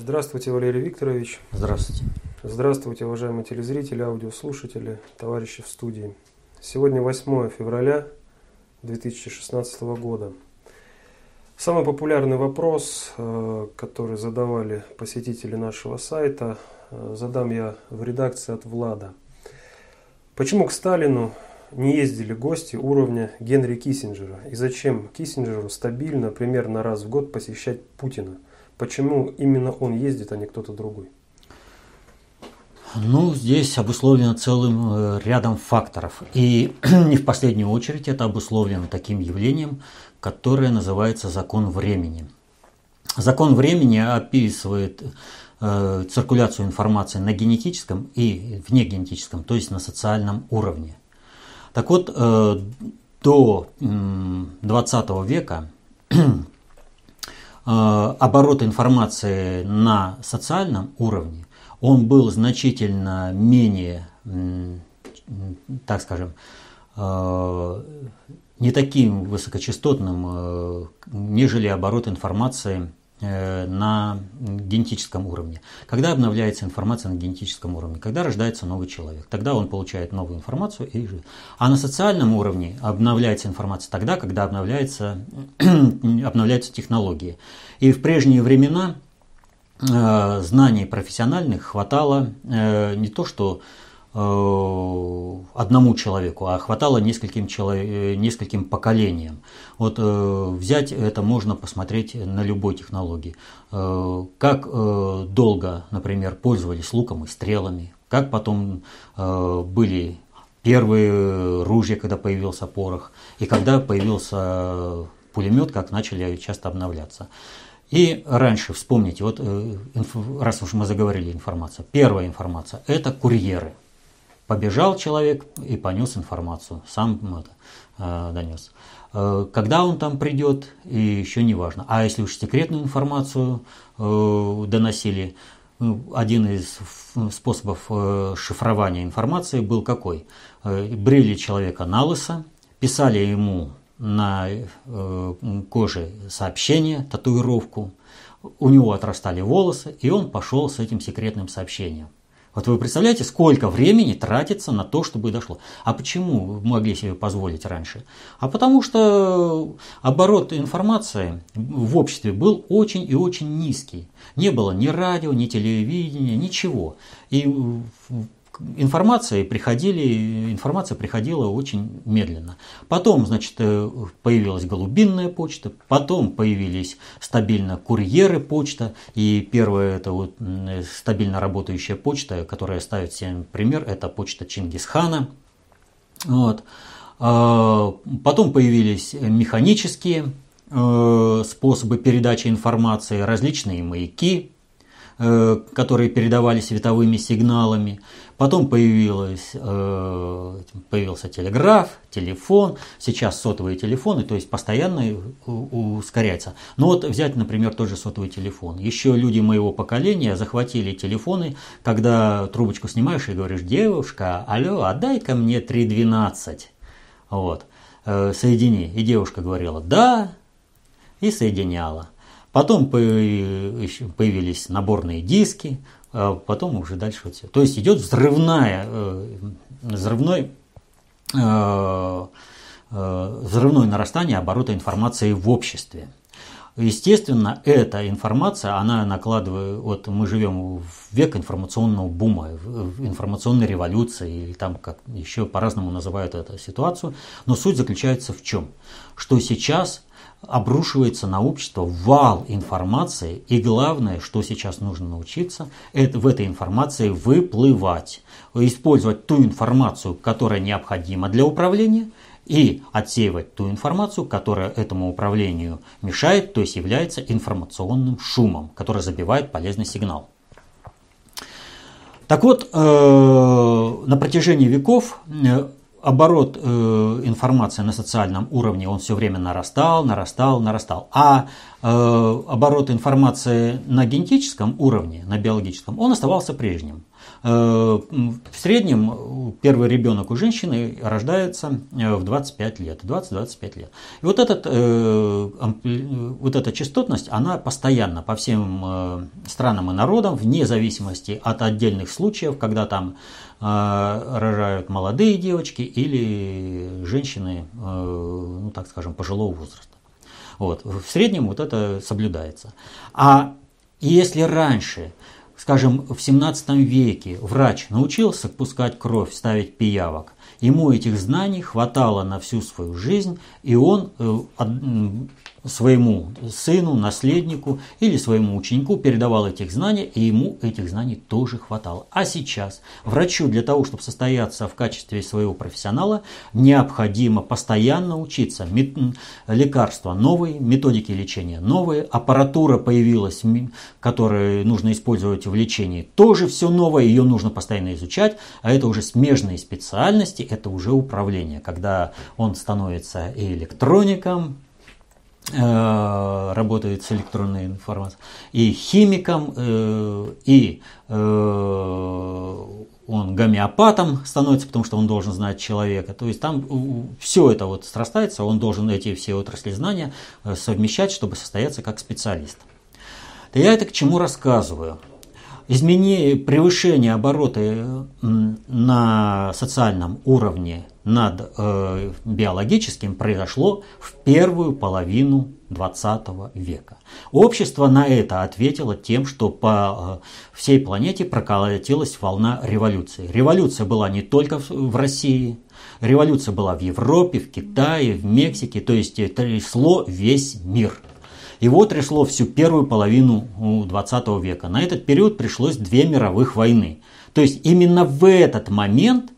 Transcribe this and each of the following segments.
Здравствуйте, Валерий Викторович. Здравствуйте. Здравствуйте, уважаемые телезрители, аудиослушатели, товарищи в студии. Сегодня 8 февраля 2016 года. Самый популярный вопрос, э, который задавали посетители нашего сайта, э, задам я в редакции от Влада. Почему к Сталину не ездили гости уровня Генри Киссинджера? И зачем Киссинджеру стабильно, примерно раз в год посещать Путина? Почему именно он ездит, а не кто-то другой? Ну, здесь обусловлено целым э, рядом факторов. И не в последнюю очередь это обусловлено таким явлением, которое называется закон времени. Закон времени описывает э, циркуляцию информации на генетическом и внегенетическом, то есть на социальном уровне. Так вот, э, до э, 20 века оборот информации на социальном уровне, он был значительно менее, так скажем, э, не таким высокочастотным, э, нежели оборот информации Э, на генетическом уровне. Когда обновляется информация на генетическом уровне, когда рождается новый человек, тогда он получает новую информацию и живет. А на социальном уровне обновляется информация тогда, когда обновляется, обновляются технологии. И в прежние времена э, знаний профессиональных хватало э, не то, что Э, одному человеку, а хватало нескольким, человек, э, нескольким поколениям. Вот э, взять это можно посмотреть на любой технологии. Как долго, например, пользовались луком и стрелами, как потом были первые ружья, когда появился порох, и когда появился пулемет, как начали часто обновляться. И раньше, вспомните, вот раз уж мы заговорили информация, первая информация – это курьеры – Побежал человек и понес информацию, сам это, э, донес. Э, когда он там придет, и еще не важно. А если уж секретную информацию э, доносили, ну, один из способов э, шифрования информации был какой? Э, брили человека на лысо, писали ему на э, коже сообщение, татуировку, у него отрастали волосы, и он пошел с этим секретным сообщением. Вот вы представляете, сколько времени тратится на то, чтобы дошло. А почему вы могли себе позволить раньше? А потому что оборот информации в обществе был очень и очень низкий. Не было ни радио, ни телевидения, ничего. И информация, приходили, информация приходила очень медленно. Потом, значит, э, появилась голубинная почта, потом появились стабильно курьеры почта, и первая это вот стабильно работающая почта, которая ставит всем пример, это почта Чингисхана. Вот. А, потом появились механические э, способы передачи информации, различные маяки, Э, которые передавали световыми сигналами. Потом появилось, э, появился телеграф, телефон, сейчас сотовые телефоны, то есть постоянно ускоряется. Но вот взять, например, тот же сотовый телефон. Еще люди моего поколения захватили телефоны, когда трубочку снимаешь и говоришь, девушка, алло, отдай-ка мне 3.12. Вот. Э, соедини. И девушка говорила, да, и соединяла. Потом появились наборные диски, а потом уже дальше вот все. То есть идет взрывная, э, взрывной, э, э, взрывное нарастание оборота информации в обществе. Естественно, эта информация, она накладывает, вот мы живем в век информационного бума, в информационной революции, или там как еще по-разному называют эту ситуацию, но суть заключается в чем? Что сейчас обрушивается на общество вал информации, и главное, что сейчас нужно научиться, это в этой информации выплывать, использовать ту информацию, которая необходима для управления, и отсеивать ту информацию, которая этому управлению мешает, то есть является информационным шумом, который забивает полезный сигнал. Так вот, э, на протяжении веков э, оборот э, информации на социальном уровне, он все время нарастал, нарастал, нарастал. А э, оборот информации на генетическом уровне, на биологическом, он оставался прежним. Э, в среднем первый ребенок у женщины рождается э, в 25 лет, 20-25 лет. И вот, этот, вот эта частотность, она постоянно по всем странам и народам, вне зависимости от отдельных случаев, когда там рожают молодые девочки или женщины, ну так скажем, пожилого возраста. Вот. В среднем вот это соблюдается. А если раньше скажем, в 17 веке врач научился пускать кровь, ставить пиявок, ему этих знаний хватало на всю свою жизнь, и он э, своему сыну, наследнику или своему ученику передавал этих знаний, и ему этих знаний тоже хватало. А сейчас врачу для того, чтобы состояться в качестве своего профессионала, необходимо постоянно учиться. Лекарства новые, методики лечения новые, аппаратура появилась, которую нужно использовать в лечении, тоже все новое, ее нужно постоянно изучать, а это уже смежные специальности, это уже управление, когда он становится и электроником, работает с электронной информацией, и химиком, э, и э, он гомеопатом становится, потому что он должен знать человека. То есть там все это вот срастается, он должен эти все отрасли знания совмещать, чтобы состояться как специалист. Я это к чему рассказываю? Изменение, превышение оборота на социальном уровне над э, биологическим произошло в первую половину 20 века. Общество на это ответило тем, что по э, всей планете прокатилась волна революции. Революция была не только в, России, революция была в Европе, в Китае, в Мексике, то есть трясло весь мир. Его трясло всю первую половину 20 века. На этот период пришлось две мировых войны. То есть именно в этот момент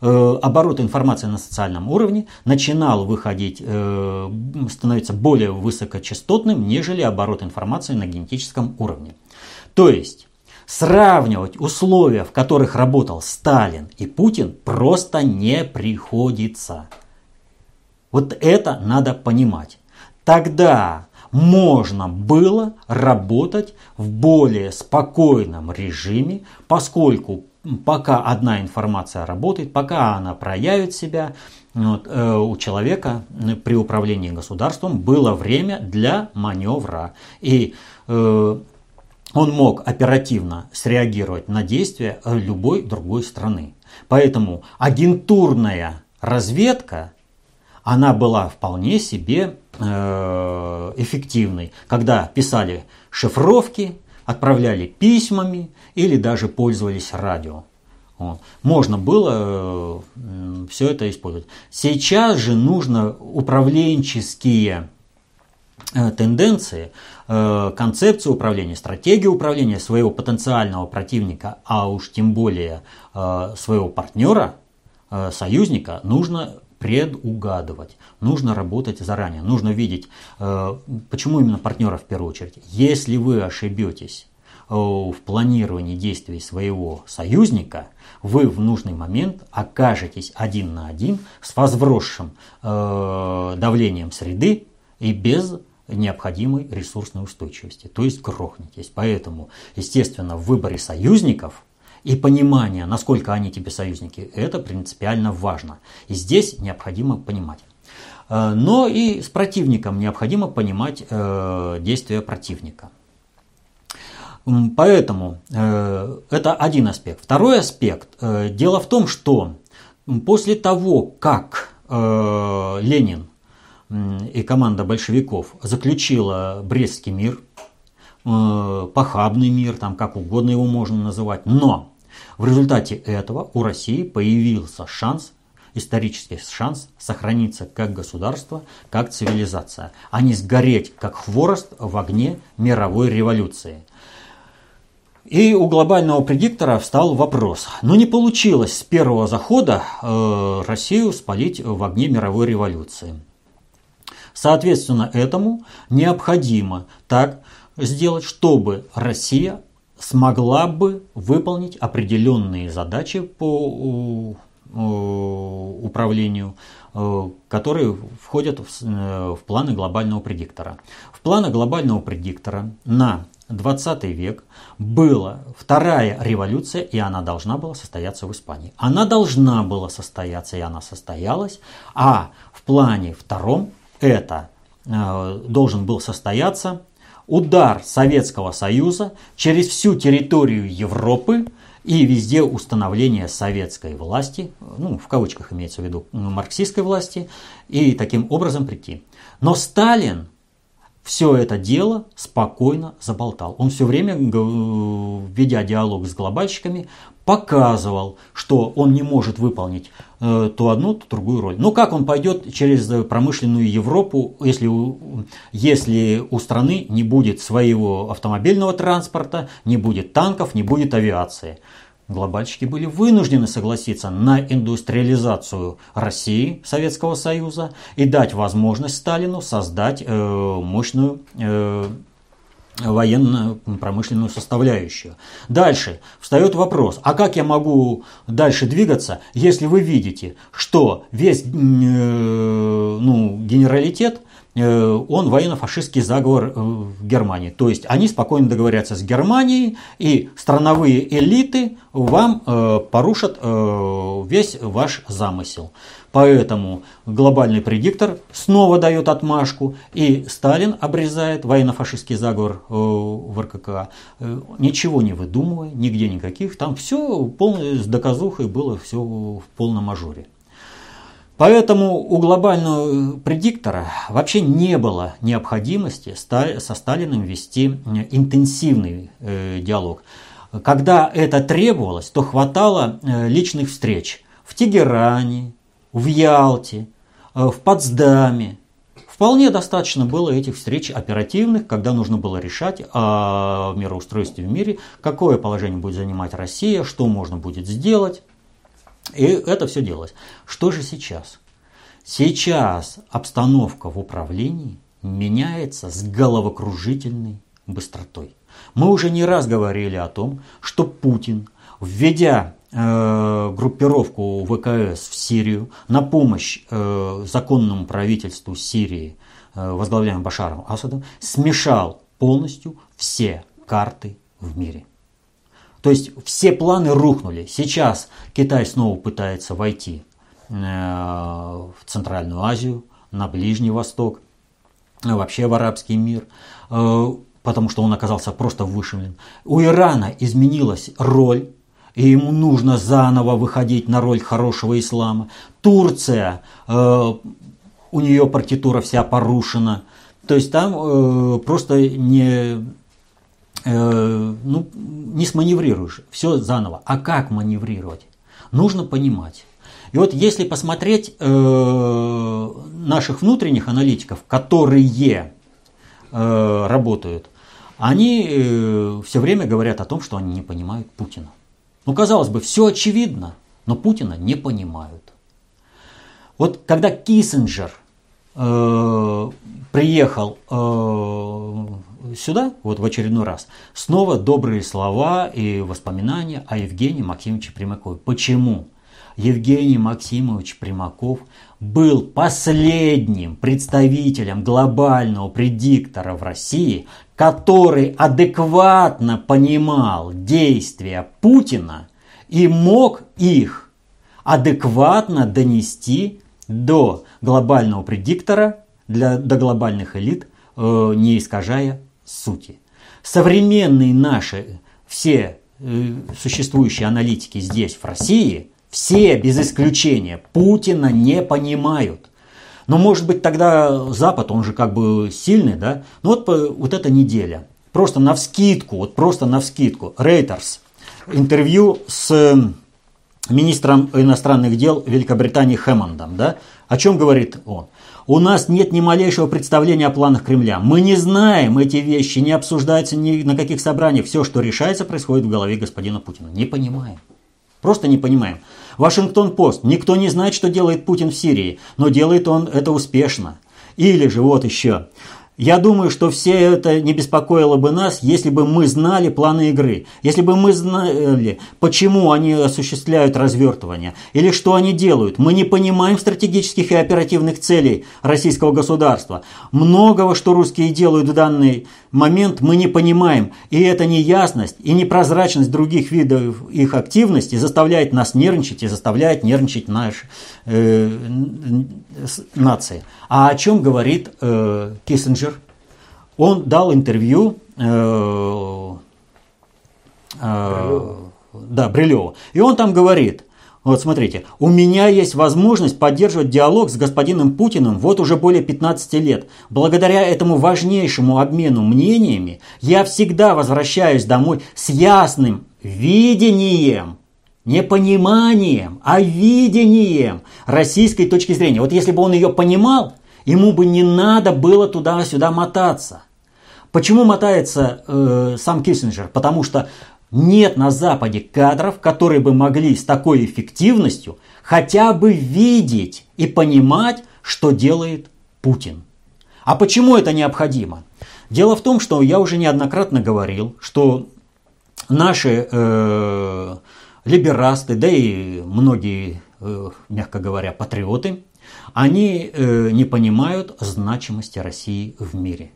оборот информации на социальном уровне начинал выходить, э, становиться более высокочастотным, нежели оборот информации на генетическом уровне. То есть сравнивать условия, в которых работал Сталин и Путин, просто не приходится. Вот это надо понимать. Тогда можно было работать в более спокойном режиме, поскольку пока одна информация работает, пока она проявит себя, вот, э, у человека при управлении государством было время для маневра. И э, он мог оперативно среагировать на действия любой другой страны. Поэтому агентурная разведка, она была вполне себе Э, эффективной, когда писали шифровки, отправляли письмами или даже пользовались радио. Вот. Можно было э, все это использовать. Сейчас же нужно управленческие э, тенденции, концепцию управления, стратегию управления своего потенциального противника, а уж тем более своего партнера, союзника, нужно предугадывать. Нужно работать заранее. Нужно видеть, э, почему именно партнера в первую очередь. Если вы ошибетесь э, в планировании действий своего союзника, вы в нужный момент окажетесь один на один с возросшим э, давлением среды и без необходимой ресурсной устойчивости, то есть грохнетесь. Поэтому, естественно, в выборе союзников – и понимание, насколько они тебе союзники, это принципиально важно. И здесь необходимо понимать. Э, но и с противником необходимо понимать э, действия противника. Поэтому э, это один аспект. Второй аспект. Дело в том, что после того, как Ленин и команда большевиков заключила Брестский мир, похабный мир, там как угодно его можно называть, но в результате этого у России появился шанс исторический шанс сохраниться как государство, как цивилизация, а не сгореть как хворост в огне мировой революции. И у глобального предиктора встал вопрос. Но не получилось с первого захода э, Россию спалить в огне мировой революции. Соответственно, этому необходимо так сделать, чтобы Россия смогла бы выполнить определенные задачи по управлению, э, которые входят э, в планы глобального предиктора. В планы глобального предиктора на 20 век, была вторая революция, и она должна была состояться в Испании. Она должна была состояться, и она состоялась, а в плане втором это э, должен был состояться удар Советского Союза через всю территорию Европы и везде установление советской власти, ну, в кавычках имеется в виду марксистской власти, и таким образом прийти. Но Сталин все это дело спокойно заболтал. Он все время, ведя диалог с глобальщиками, показывал, что он не может выполнить э, то одну, то другую роль. Но как он пойдет через промышленную Европу, если у, если у страны не будет своего автомобильного транспорта, не будет танков, не будет авиации? Глобальщики были вынуждены согласиться на индустриализацию России, Советского Союза и дать возможность Сталину создать э, мощную э, военно-промышленную составляющую. Дальше встает вопрос, а как я могу дальше двигаться, если вы видите, что весь э, ну, генералитет он военно-фашистский заговор э, в Германии. То есть они спокойно договорятся с Германией, и страновые элиты вам э, порушат весь ваш замысел. Поэтому глобальный предиктор снова дает отмашку, и Сталин обрезает военно-фашистский заговор в РККА, ничего не выдумывая, нигде никаких, там все с доказухой было все в полном мажоре. Поэтому у глобального предиктора вообще не было необходимости со Сталиным вести интенсивный э, диалог. Когда это требовалось, то хватало э, личных встреч в Тегеране, в Ялте, э, в Потсдаме. Вполне достаточно было этих встреч оперативных, когда нужно было решать о мироустройстве в мире, какое положение будет занимать Россия, что можно будет сделать. И это все делалось. Что же сейчас? Сейчас обстановка в управлении меняется с головокружительной быстротой. Мы уже не раз говорили о том, что Путин, введя э, группировку ВКС в Сирию на помощь э, законному правительству Сирии, э, возглавляемому Башаром Асадом, смешал полностью все карты в мире. То есть все планы рухнули. Сейчас Китай снова пытается войти э, в Центральную Азию, на Ближний Восток, вообще в арабский мир, э, потому что он оказался просто вышимлен. У Ирана изменилась роль, и ему нужно заново выходить на роль хорошего ислама. Турция, э, у нее партитура вся порушена. То есть там просто не Э, ну, не сманеврируешь, все заново. А как маневрировать? Нужно понимать. И вот если посмотреть э, наших внутренних аналитиков, которые э, работают, они э, все время говорят о том, что они не понимают Путина. Ну, казалось бы, все очевидно, но Путина не понимают. Вот когда Киссинджер э, приехал э, сюда, вот в очередной раз, снова добрые слова и воспоминания о Евгении Максимовиче Примакове. Почему? Евгений Максимович Примаков был последним представителем глобального предиктора в России, который адекватно понимал действия Путина и мог их адекватно донести до глобального предиктора, для, до глобальных элит, э, не искажая сути. Современные наши все э, существующие аналитики здесь, в России, все без исключения Путина не понимают. Но может быть тогда Запад, он же как бы сильный, да? Ну вот, вот эта неделя. Просто на вскидку, вот просто на вскидку. Рейтерс. Интервью с министром иностранных дел Великобритании Хэммондом, да? О чем говорит он? У нас нет ни малейшего представления о планах Кремля. Мы не знаем эти вещи, не обсуждаются ни на каких собраниях. Все, что решается, происходит в голове господина Путина. Не понимаем. Просто не понимаем. Вашингтон-Пост. Никто не знает, что делает Путин в Сирии, но делает он это успешно. Или же вот еще. Я думаю, что все это не беспокоило бы нас, если бы мы знали планы игры, если бы мы знали, почему они осуществляют развертывание, или что они делают. Мы не понимаем стратегических и оперативных целей российского государства. Многого, что русские делают в данный момент, мы не понимаем. И эта неясность и непрозрачность других видов их активности заставляет нас нервничать и заставляет нервничать наши э, нации. А о чем говорит э, Киссинджер? Он дал интервью э, э, да, Брилеву. И он там говорит, вот смотрите, у меня есть возможность поддерживать диалог с господином Путиным вот уже более 15 лет. Благодаря этому важнейшему обмену мнениями я всегда возвращаюсь домой с ясным видением не пониманием, а видением российской точки зрения. Вот если бы он ее понимал, ему бы не надо было туда-сюда мотаться. Почему мотается э, сам Киссинджер? Потому что нет на Западе кадров, которые бы могли с такой эффективностью хотя бы видеть и понимать, что делает Путин. А почему это необходимо? Дело в том, что я уже неоднократно говорил, что наши э, либерасты, да и многие, э, мягко говоря, патриоты, они э, не понимают значимости России в мире.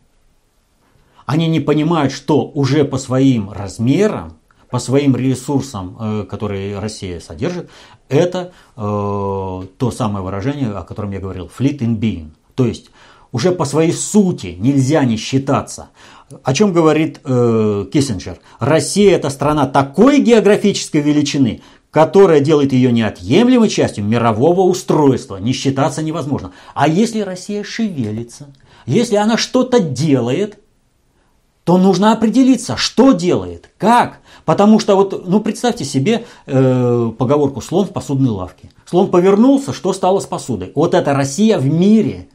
Они не понимают, что уже по своим размерам, по своим ресурсам, э, которые Россия содержит, это то самое выражение, о котором я говорил, fleet in being. То есть уже по своей сути нельзя не считаться. О чем говорит э, Киссинджер? Россия это страна такой географической величины, которая делает ее неотъемлемой частью мирового устройства. Не считаться невозможно. А если Россия шевелится, если она что-то делает, то нужно определиться, что делает, как. Потому что вот, ну представьте себе э, поговорку «слон в посудной лавке». Слон повернулся, что стало с посудой? Вот это Россия в мире.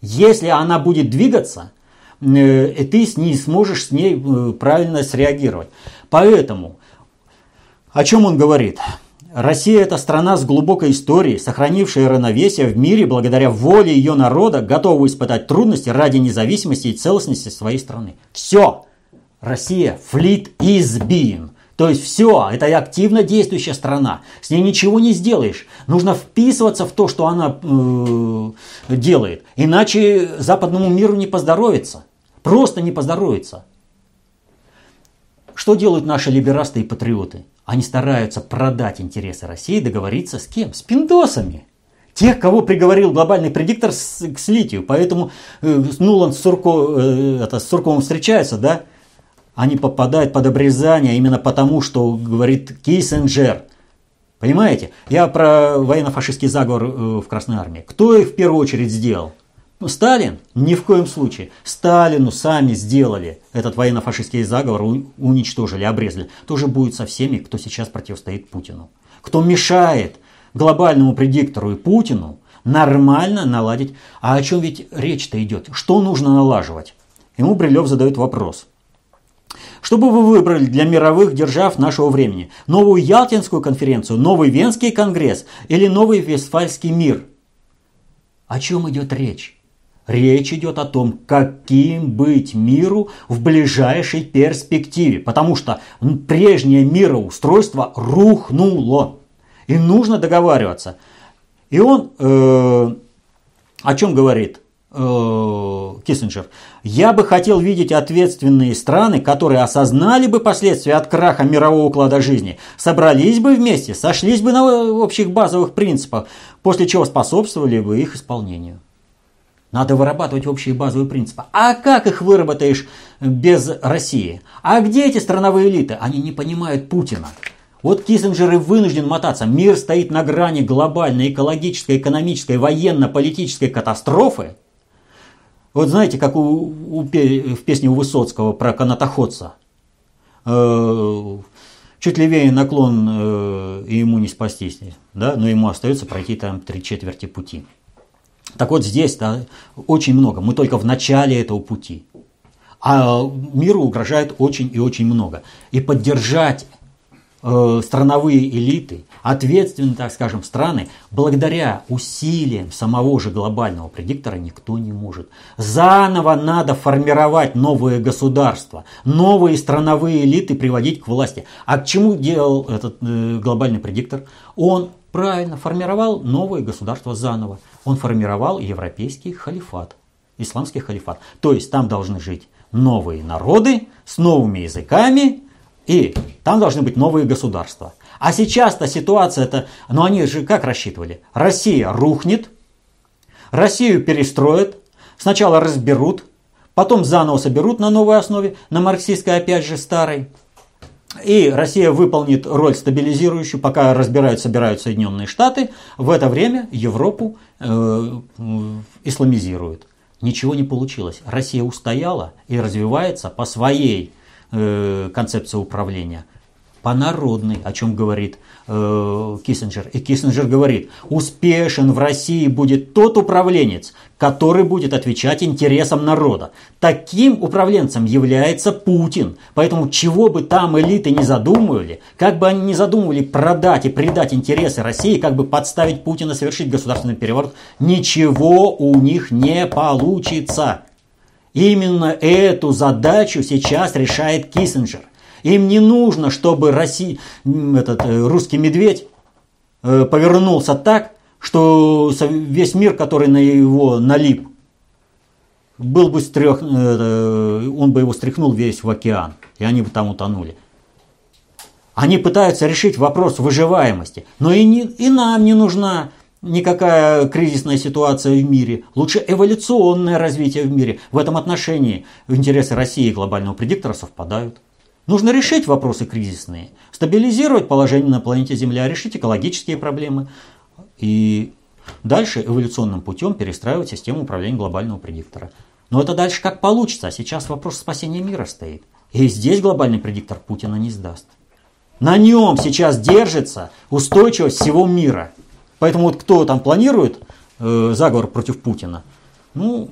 Если она будет двигаться, Э, и ты не сможешь с ней э, правильно среагировать. Поэтому, о чем он говорит? Россия – это страна с глубокой историей, сохранившая равновесие в мире благодаря воле ее народа, готового испытать трудности ради независимости и целостности своей страны. Все. Россия – fleet is being. То есть все, это активно действующая страна. С ней ничего не сделаешь. Нужно вписываться в то, что она э, делает. Иначе западному миру не поздоровится. Просто не поздоровится. Что делают наши либерасты и патриоты? Они стараются продать интересы России, договориться с кем? С пиндосами. Тех, кого приговорил глобальный предиктор к слитию. Поэтому э, Нуланд с, Сурко, э, это, с Сурковым встречаются, да? Они попадают под обрезание именно потому, что говорит Киссинджер. Понимаете? Я про военно-фашистский заговор э, в Красной Армии. Кто их в первую очередь сделал? Сталин? Ни в коем случае. Сталину сами сделали этот военно-фашистский заговор, уничтожили, обрезали. Тоже будет со всеми, кто сейчас противостоит Путину. Кто мешает глобальному предиктору и Путину нормально наладить. А о чем ведь речь-то идет? Что нужно налаживать? Ему Брилев задает вопрос. Что бы вы выбрали для мировых держав нашего времени? Новую Ялтинскую конференцию, новый Венский конгресс или новый Вестфальский мир? О чем идет речь? Речь идет о том, каким быть миру в ближайшей перспективе, потому что прежнее мироустройство рухнуло. И нужно договариваться. И он э, о чем говорит э, Киссинджер? Я бы хотел видеть ответственные страны, которые осознали бы последствия от краха мирового уклада жизни, собрались бы вместе, сошлись бы на общих базовых принципах, после чего способствовали бы их исполнению. Надо вырабатывать общие базовые принципы. А как их выработаешь без России? А где эти страновые элиты? Они не понимают Путина. Вот Киссинджер и вынужден мотаться. Мир стоит на грани глобальной экологической, экономической, военно-политической катастрофы. Вот знаете, как у, у, в песне у Высоцкого про канатоходца. Э, чуть левее наклон, э, и ему не спастись. Да? Но ему остается пройти там три четверти пути. Так вот здесь да, очень много. Мы только в начале этого пути. А миру угрожает очень и очень много. И поддержать э, страновые элиты, ответственные, так скажем, страны, благодаря усилиям самого же глобального предиктора никто не может. Заново надо формировать новые государства, новые страновые элиты приводить к власти. А к чему делал этот э, глобальный предиктор? Он правильно формировал новое государство заново. Он формировал европейский халифат, исламский халифат. То есть там должны жить новые народы с новыми языками, и там должны быть новые государства. А сейчас-то ситуация-то, ну они же как рассчитывали? Россия рухнет, Россию перестроят, сначала разберут, потом заново соберут на новой основе, на марксистской опять же старой. И Россия выполнит роль стабилизирующую, пока разбирают, собирают Соединенные Штаты. В это время Европу э, исламизируют. Ничего не получилось. Россия устояла и развивается по своей э, концепции управления – по народной, о чем говорит э, Киссинджер. И Киссинджер говорит, успешен в России будет тот управленец, который будет отвечать интересам народа. Таким управленцем является Путин. Поэтому чего бы там элиты не задумывали, как бы они не задумывали продать и предать интересы России, как бы подставить Путина, совершить государственный переворот, ничего у них не получится. Именно эту задачу сейчас решает Киссинджер – им не нужно, чтобы Россия, этот э, русский медведь э, повернулся так, что весь мир, который на его налип, был бы стрех, э, он бы его стряхнул весь в океан, и они бы там утонули. Они пытаются решить вопрос выживаемости, но и, не, и нам не нужна никакая кризисная ситуация в мире, лучше эволюционное развитие в мире. В этом отношении интересы России и глобального предиктора совпадают. Нужно решить вопросы кризисные, стабилизировать положение на планете Земля, решить экологические проблемы и дальше эволюционным путем перестраивать систему управления глобального предиктора. Но это дальше как получится, а сейчас вопрос спасения мира стоит. И здесь глобальный предиктор Путина не сдаст. На нем сейчас держится устойчивость всего мира. Поэтому вот кто там планирует э, заговор против Путина, ну,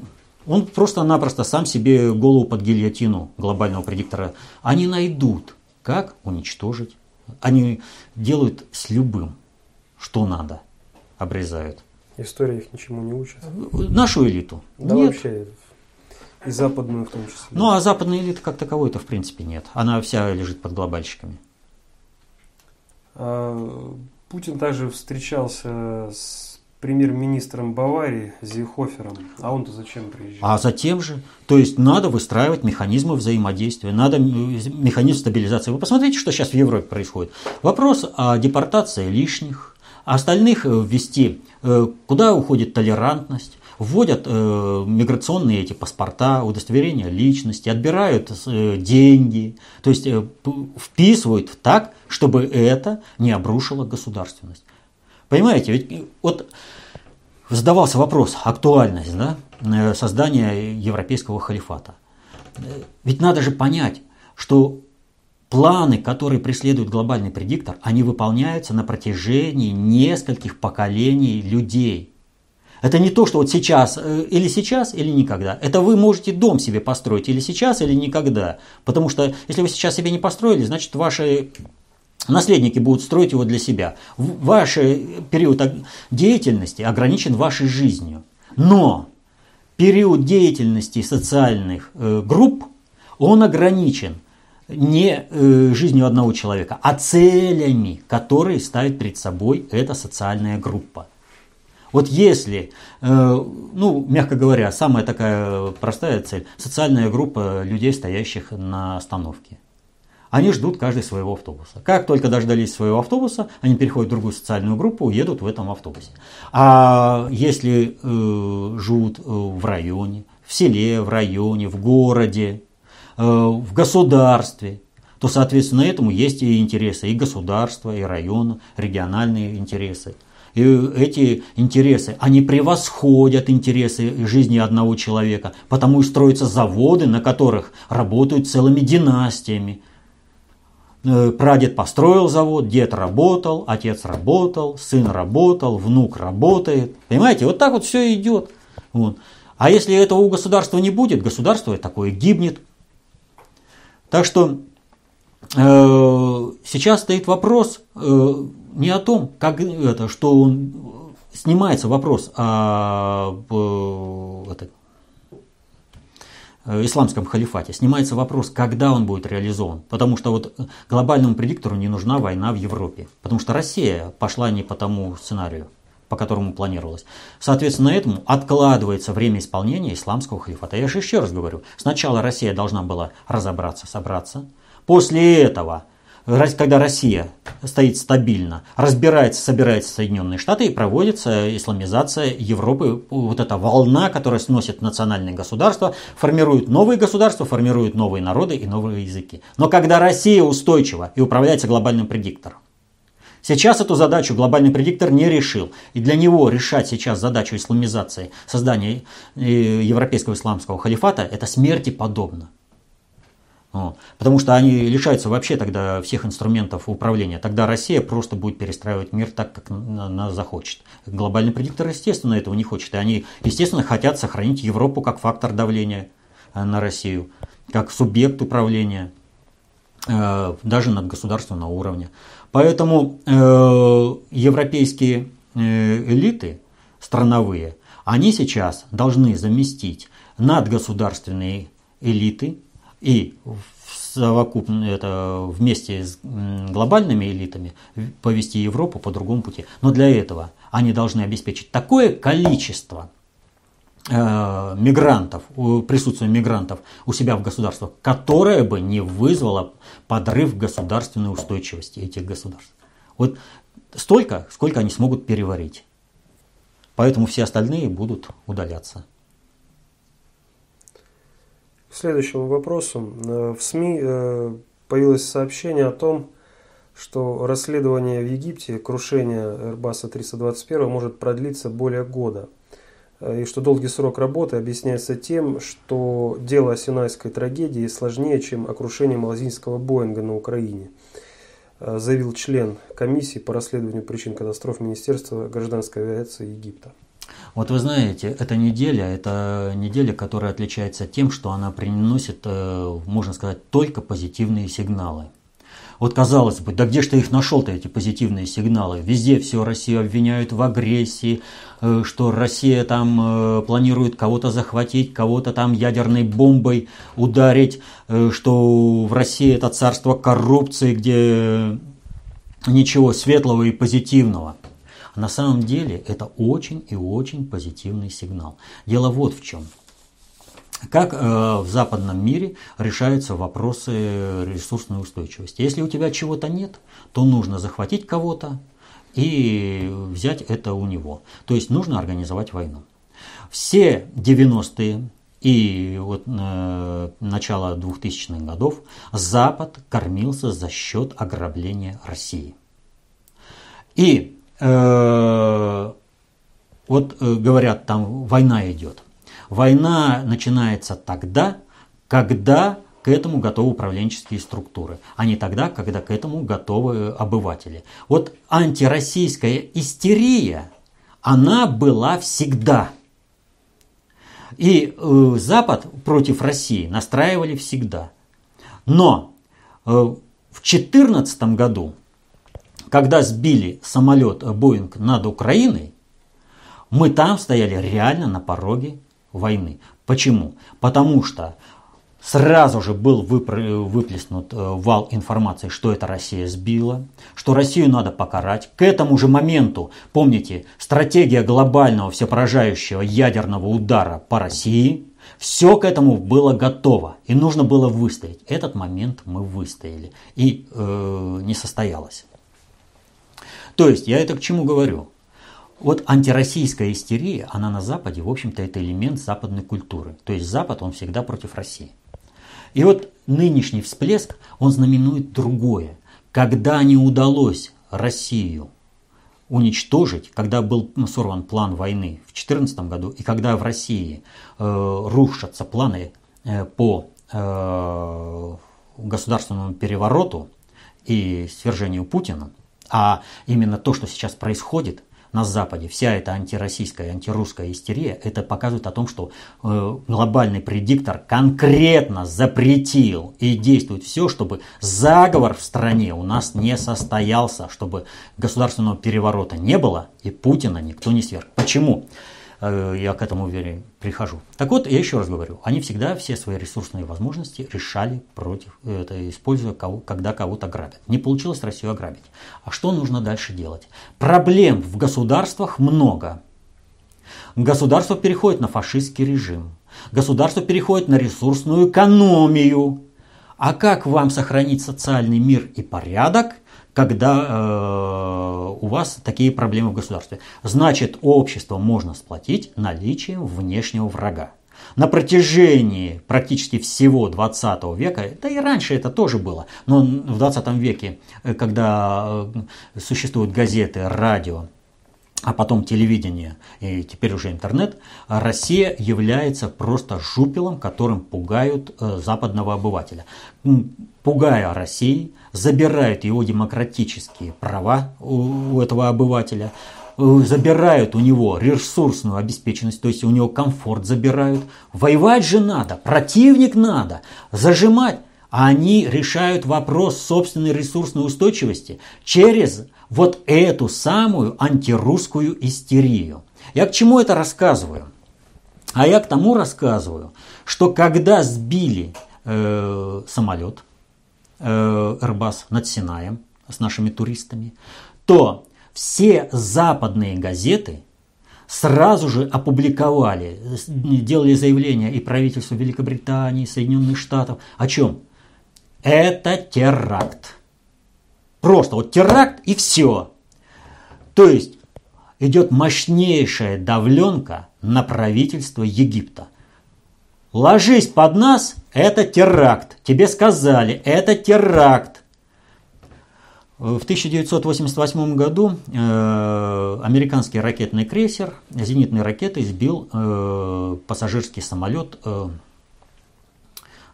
он просто-напросто сам себе голову под гильотину глобального предиктора. Они найдут, как уничтожить. Они делают с любым, что надо, обрезают. История их ничему не учит? Нашу элиту? Да нет. вообще, и западную в том числе. Ну, а западная элита как таковой-то в принципе нет. Она вся лежит под глобальщиками. А, Путин также встречался с премьер-министром Баварии Зихофером. А он-то зачем приезжал? А затем же. То есть надо выстраивать механизмы взаимодействия, надо механизм стабилизации. Вы посмотрите, что сейчас в Европе происходит. Вопрос о депортации лишних, остальных э, ввести, э, куда уходит толерантность, вводят э, миграционные эти паспорта, удостоверения личности, отбирают э, деньги, то есть э, вписывают так, чтобы это не обрушило государственность. Понимаете, ведь вот задавался вопрос, актуальность да, э, создания европейского халифата. Ведь надо же понять, что планы, которые преследует глобальный предиктор, они выполняются на протяжении нескольких поколений людей. Это не то, что вот сейчас, э, или сейчас, или никогда. Это вы можете дом себе построить или сейчас, или никогда. Потому что если вы сейчас себе не построили, значит ваши Наследники будут строить его для себя. Ваш период деятельности ограничен вашей жизнью. Но период деятельности социальных э, групп, он ограничен не э, жизнью одного человека, а целями, которые ставит перед собой эта социальная группа. Вот если, э, ну, мягко говоря, самая такая простая цель, социальная группа людей, стоящих на остановке – они ждут каждый своего автобуса. Как только дождались своего автобуса, они переходят в другую социальную группу, едут в этом автобусе. А если э, живут э, в районе, в селе, в районе, в городе, э, в государстве, то, соответственно, этому есть и интересы и государства, и района, региональные интересы. И эти интересы, они превосходят интересы жизни одного человека, потому и строятся заводы, на которых работают целыми династиями, прадед построил завод, дед работал, отец работал, сын работал, внук работает. Понимаете, вот так вот все идет. Вот. А если этого у государства не будет, государство такое гибнет. Так что э, сейчас стоит вопрос э, не о том, как это, что он снимается вопрос о, о, это, Э, исламском халифате, снимается вопрос, когда он будет реализован. Потому что вот глобальному предиктору не нужна война в Европе. Потому что Россия пошла не по тому сценарию, по которому планировалось. Соответственно, этому откладывается время исполнения исламского халифата. Я же еще раз говорю, сначала Россия должна была разобраться, собраться. После этого когда Россия стоит стабильно, разбирается, собирается Соединенные Штаты и проводится исламизация Европы. Вот эта волна, которая сносит национальные государства, формирует новые государства, формирует новые народы и новые языки. Но когда Россия устойчива и управляется глобальным предиктором, Сейчас эту задачу глобальный предиктор не решил. И для него решать сейчас задачу исламизации, создания э, европейского исламского халифата, это смерти подобно. Потому что они лишаются вообще тогда всех инструментов управления. Тогда Россия просто будет перестраивать мир так, как она захочет. Глобальный предиктор, естественно, этого не хочет. И они, естественно, хотят сохранить Европу как фактор давления э, на Россию, как субъект управления, э, даже над государственном уровне. Поэтому э, европейские элиты страновые, они сейчас должны заместить надгосударственные элиты, и совокупно это вместе с глобальными элитами повести Европу по другому пути. Но для этого они должны обеспечить такое количество э, мигрантов, присутствие мигрантов у себя в государствах, которое бы не вызвало подрыв государственной устойчивости этих государств. Вот столько, сколько они смогут переварить. Поэтому все остальные будут удаляться. Следующему вопросу. Э, в СМИ э, появилось сообщение о том, что расследование в Египте крушения Airbus 321 может продлиться более года. Э, и что долгий срок работы объясняется тем, что дело о Синайской трагедии сложнее, чем о крушении малазийского Боинга на Украине, заявил член комиссии по расследованию причин катастроф Министерства гражданской авиации Египта. Вот вы знаете, эта неделя, это неделя, которая отличается тем, что она приносит, э, можно сказать, только позитивные сигналы. Вот казалось бы, да где же ты их нашел-то, эти позитивные сигналы? Везде все Россию обвиняют в агрессии, э, что Россия там э, планирует кого-то захватить, кого-то там ядерной бомбой ударить, что в России это царство коррупции, где ничего светлого и позитивного. На самом деле это очень и очень позитивный сигнал. Дело вот в чем. Как э, в западном мире решаются вопросы ресурсной устойчивости. Если у тебя чего-то нет, то нужно захватить кого-то и взять это у него. То есть нужно организовать войну. Все 90-е и вот э, начало 2000-х годов Запад кормился за счет ограбления России. И Э, вот э, говорят, там война идет. Война начинается тогда, когда к этому готовы управленческие структуры, а не тогда, когда к этому готовы обыватели. Вот антироссийская истерия, она была всегда. И э, Запад против России настраивали всегда. Но э, в 2014 году когда сбили самолет Боинг над Украиной, мы там стояли реально на пороге войны. Почему? Потому что сразу же был выплеснут э, вал информации, что это Россия сбила, что Россию надо покарать. К этому же моменту, помните, стратегия глобального всепоражающего ядерного удара по России, все к этому было готово, и нужно было выстоять. Этот момент мы выстояли, и э, не состоялось. То есть, я это к чему говорю? Вот антироссийская истерия, она на Западе, в общем-то, это элемент западной культуры. То есть Запад, он всегда против России. И вот нынешний всплеск, он знаменует другое. Когда не удалось Россию уничтожить, когда был сорван план войны в 2014 году, и когда в России э, рушатся планы э, по э, государственному перевороту и свержению Путина, а именно то, что сейчас происходит, на Западе, вся эта антироссийская, антирусская истерия, это показывает о том, что э, глобальный предиктор конкретно запретил и действует все, чтобы заговор в стране у нас не состоялся, чтобы государственного переворота не было и Путина никто не сверг. Почему? Э, я к этому уверен, прихожу. Так вот, я еще раз говорю, они всегда все свои ресурсные возможности решали против, это, используя, кого, когда кого-то грабят. Не получилось Россию ограбить. А что нужно дальше делать? Проблем в государствах много. Государство переходит на фашистский режим. Государство переходит на ресурсную экономию. А как вам сохранить социальный мир и порядок – когда э, у вас такие проблемы в государстве. Значит, общество можно сплотить наличием внешнего врага. На протяжении практически всего 20 века, да и раньше это тоже было, но в 20 веке, э, когда э, существуют газеты, радио, а потом телевидение и теперь уже интернет, Россия является просто жупелом, которым пугают э, западного обывателя. Пугая России, забирают его демократические права у, этого обывателя, э, забирают у него ресурсную обеспеченность, то есть у него комфорт забирают. Воевать же надо, противник надо, зажимать. А они решают вопрос собственной ресурсной устойчивости через вот эту самую антирусскую истерию. Я к чему это рассказываю? А я к тому рассказываю, что когда сбили э, самолет, э, Airbus над Синаем с нашими туристами, то все западные газеты сразу же опубликовали, делали заявления и правительству Великобритании, Соединенных Штатов. О чем? Это теракт. Просто вот теракт и все. То есть идет мощнейшая давленка на правительство Египта. Ложись под нас, это теракт. Тебе сказали, это теракт. В 1988 году э, американский ракетный крейсер зенитной ракетой сбил э, пассажирский самолет э,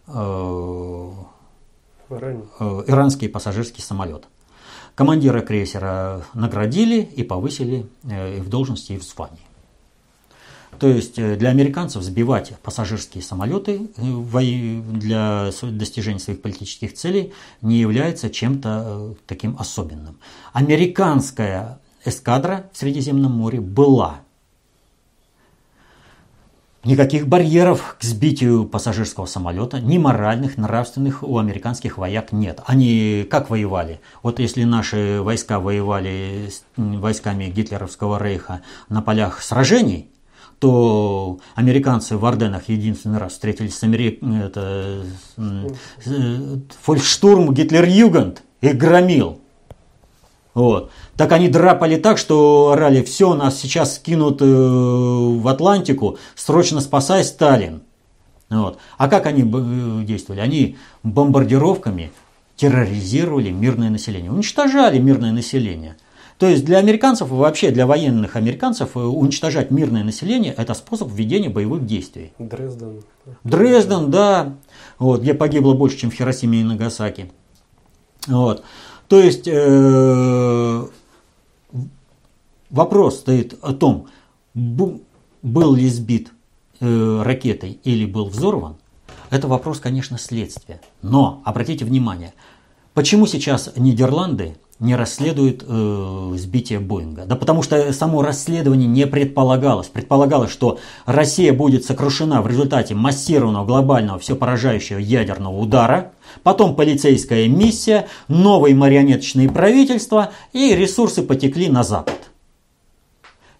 э, э, иранский пассажирский самолет. Командира крейсера наградили и повысили э, в должности и в звании. То есть э, для американцев сбивать пассажирские самолеты э, для достижения своих политических целей не является чем-то таким особенным. Американская эскадра в Средиземном море была Никаких барьеров к сбитию пассажирского самолета, ни моральных, нравственных у американских вояк нет. Они как воевали? Вот если наши войска воевали с войсками гитлеровского рейха на полях сражений, то американцы в Орденах единственный раз встретились с Америк... это... Фолькштурм Гитлер-Югент их громил. Вот. Так они драпали так, что орали, все, нас сейчас скинут э, в Атлантику, срочно спасай Сталин. Вот. А как они э, действовали? Они бомбардировками терроризировали мирное население, уничтожали мирное население. То есть для американцев, вообще для военных американцев, э, уничтожать мирное население – это способ введения боевых действий. Дрезден. Дрезден, да, вот, где погибло больше, чем в Хиросиме и Нагасаки. Вот. То есть э, вопрос стоит о том, был ли сбит э, ракетой или был взорван. Это вопрос, конечно, следствия. Но обратите внимание, почему сейчас Нидерланды не расследуют э, сбитие Боинга? Да потому что само расследование не предполагалось. Предполагалось, что Россия будет сокрушена в результате массированного глобального все поражающего ядерного удара – потом полицейская миссия, новые марионеточные правительства и ресурсы потекли на Запад.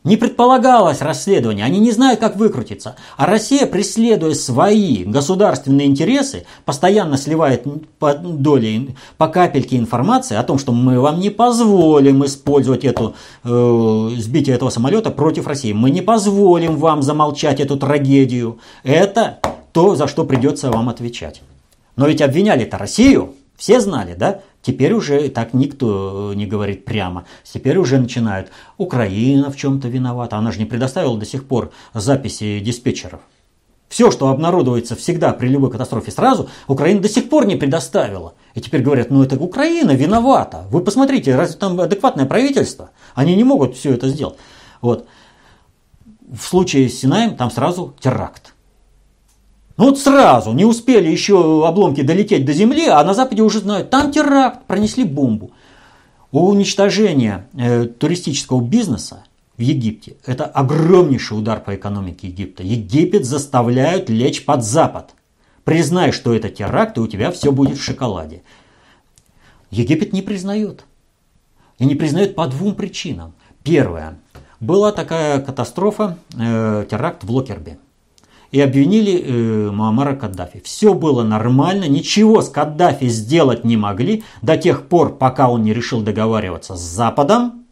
Не предполагалось расследование, они не знают, как выкрутиться. А Россия, преследуя свои государственные интересы, постоянно сливает по доле, по капельке информации о том, что мы вам не позволим использовать эту, э, сбитие этого самолета против России. Мы не позволим вам замолчать эту трагедию. Это то, за что придется вам отвечать. Но ведь обвиняли-то Россию, все знали, да? Теперь уже так никто не говорит прямо. Теперь уже начинают. Украина в чем-то виновата. Она же не предоставила до сих пор записи диспетчеров. Все, что обнародуется всегда при любой катастрофе сразу, Украина до сих пор не предоставила. И теперь говорят, ну это Украина виновата. Вы посмотрите, разве там адекватное правительство? Они не могут все это сделать. Вот. В случае с Синаем там сразу теракт. Ну вот сразу, не успели еще обломки долететь до земли, а на Западе уже знают, там теракт, пронесли бомбу. Уничтожение э, туристического бизнеса в Египте – это огромнейший удар по экономике Египта. Египет заставляют лечь под Запад. Признай, что это теракт, и у тебя все будет в шоколаде. Египет не признает. И не признает по двум причинам. Первое. Была такая катастрофа, э, теракт в Локербе и обвинили э, Муаммара Каддафи. Все было нормально, ничего с Каддафи сделать не могли до тех пор, пока он не решил договариваться с Западом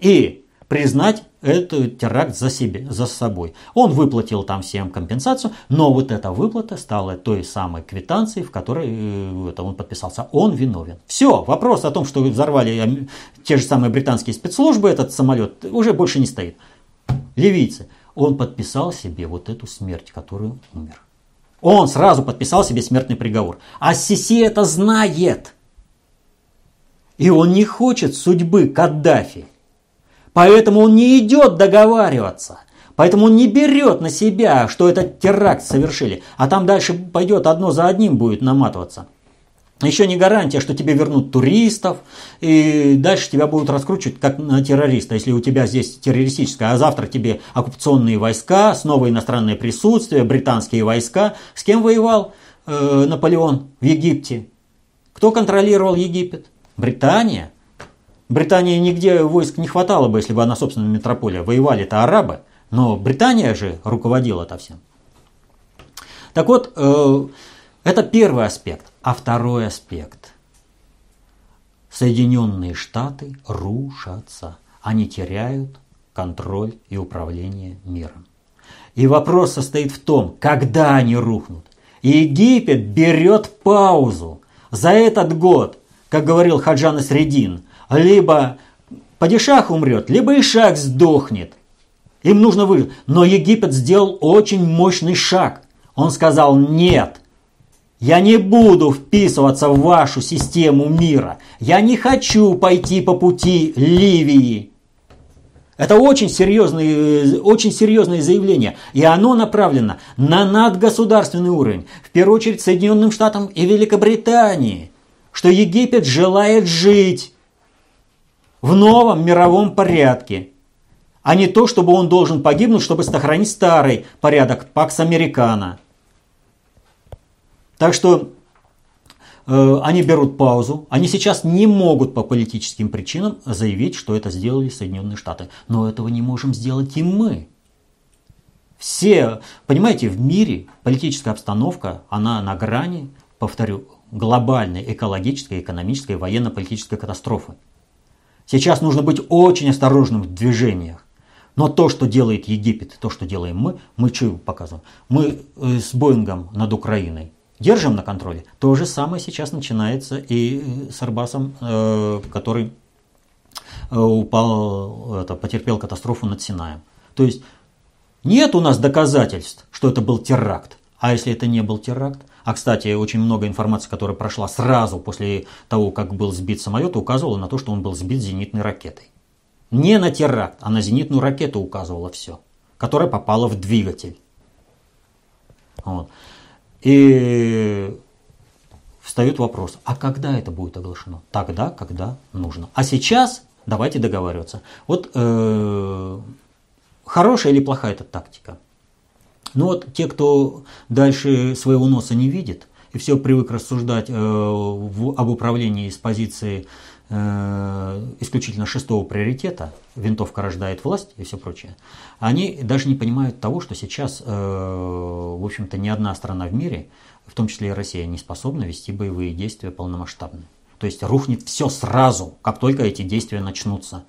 и признать этот теракт за, себе, за собой. Он выплатил там всем компенсацию, но вот эта выплата стала той самой квитанцией, в которой э, это он подписался. Он виновен. Все, вопрос о том, что взорвали те же самые британские спецслужбы этот самолет, уже больше не стоит. Ливийцы – он подписал себе вот эту смерть, которую умер. Он сразу подписал себе смертный приговор. А Сиси это знает. И он не хочет судьбы Каддафи. Поэтому он не идет договариваться. Поэтому он не берет на себя, что этот теракт совершили. А там дальше пойдет одно за одним будет наматываться. Еще не гарантия, что тебе вернут туристов, и дальше тебя будут раскручивать как на террориста. Если у тебя здесь террористическое, а завтра тебе оккупационные войска, снова иностранное присутствие, британские войска. С кем воевал э, Наполеон в Египте? Кто контролировал Египет? Британия. Британии нигде войск не хватало бы, если бы она собственная метрополия. Воевали-то арабы, но Британия же руководила это всем. Так вот, э, это первый аспект. А второй аспект. Соединенные Штаты рушатся. Они теряют контроль и управление миром. И вопрос состоит в том, когда они рухнут. Египет берет паузу. За этот год, как говорил Хаджан Средин, либо падишах умрет, либо Ишак сдохнет. Им нужно выжить. Но Египет сделал очень мощный шаг. Он сказал нет. Я не буду вписываться в вашу систему мира. Я не хочу пойти по пути Ливии. Это очень серьезное, очень серьезное заявление. И оно направлено на надгосударственный уровень. В первую очередь Соединенным Штатам и Великобритании. Что Египет желает жить в новом мировом порядке. А не то, чтобы он должен погибнуть, чтобы сохранить старый порядок Пакс Американо. Так что э, они берут паузу. Они сейчас не могут по политическим причинам заявить, что это сделали Соединенные Штаты. Но этого не можем сделать и мы. Все, понимаете, в мире политическая обстановка, она на грани, повторю, глобальной экологической, экономической, военно-политической катастрофы. Сейчас нужно быть очень осторожным в движениях. Но то, что делает Египет, то, что делаем мы, мы что показываем? Мы э, с Боингом над Украиной держим на контроле. То же самое сейчас начинается и с Арбасом, э, который э, упал, это, потерпел катастрофу над Синаем. То есть нет у нас доказательств, что это был теракт. А если это не был теракт? А, кстати, очень много информации, которая прошла сразу после того, как был сбит самолет, указывала на то, что он был сбит зенитной ракетой. Не на теракт, а на зенитную ракету указывало все, которая попала в двигатель. Вот. И встает вопрос, а когда это будет оглашено? Тогда, когда нужно. А сейчас давайте договариваться. Вот э, хорошая или плохая эта тактика? Ну вот те, кто дальше своего носа не видит и все привык рассуждать э, в, об управлении с позиции исключительно шестого приоритета, винтовка рождает власть и все прочее, они даже не понимают того, что сейчас, э, в общем-то, ни одна страна в мире, в том числе и Россия, не способна вести боевые действия полномасштабные. То есть рухнет все сразу, как только эти действия начнутся.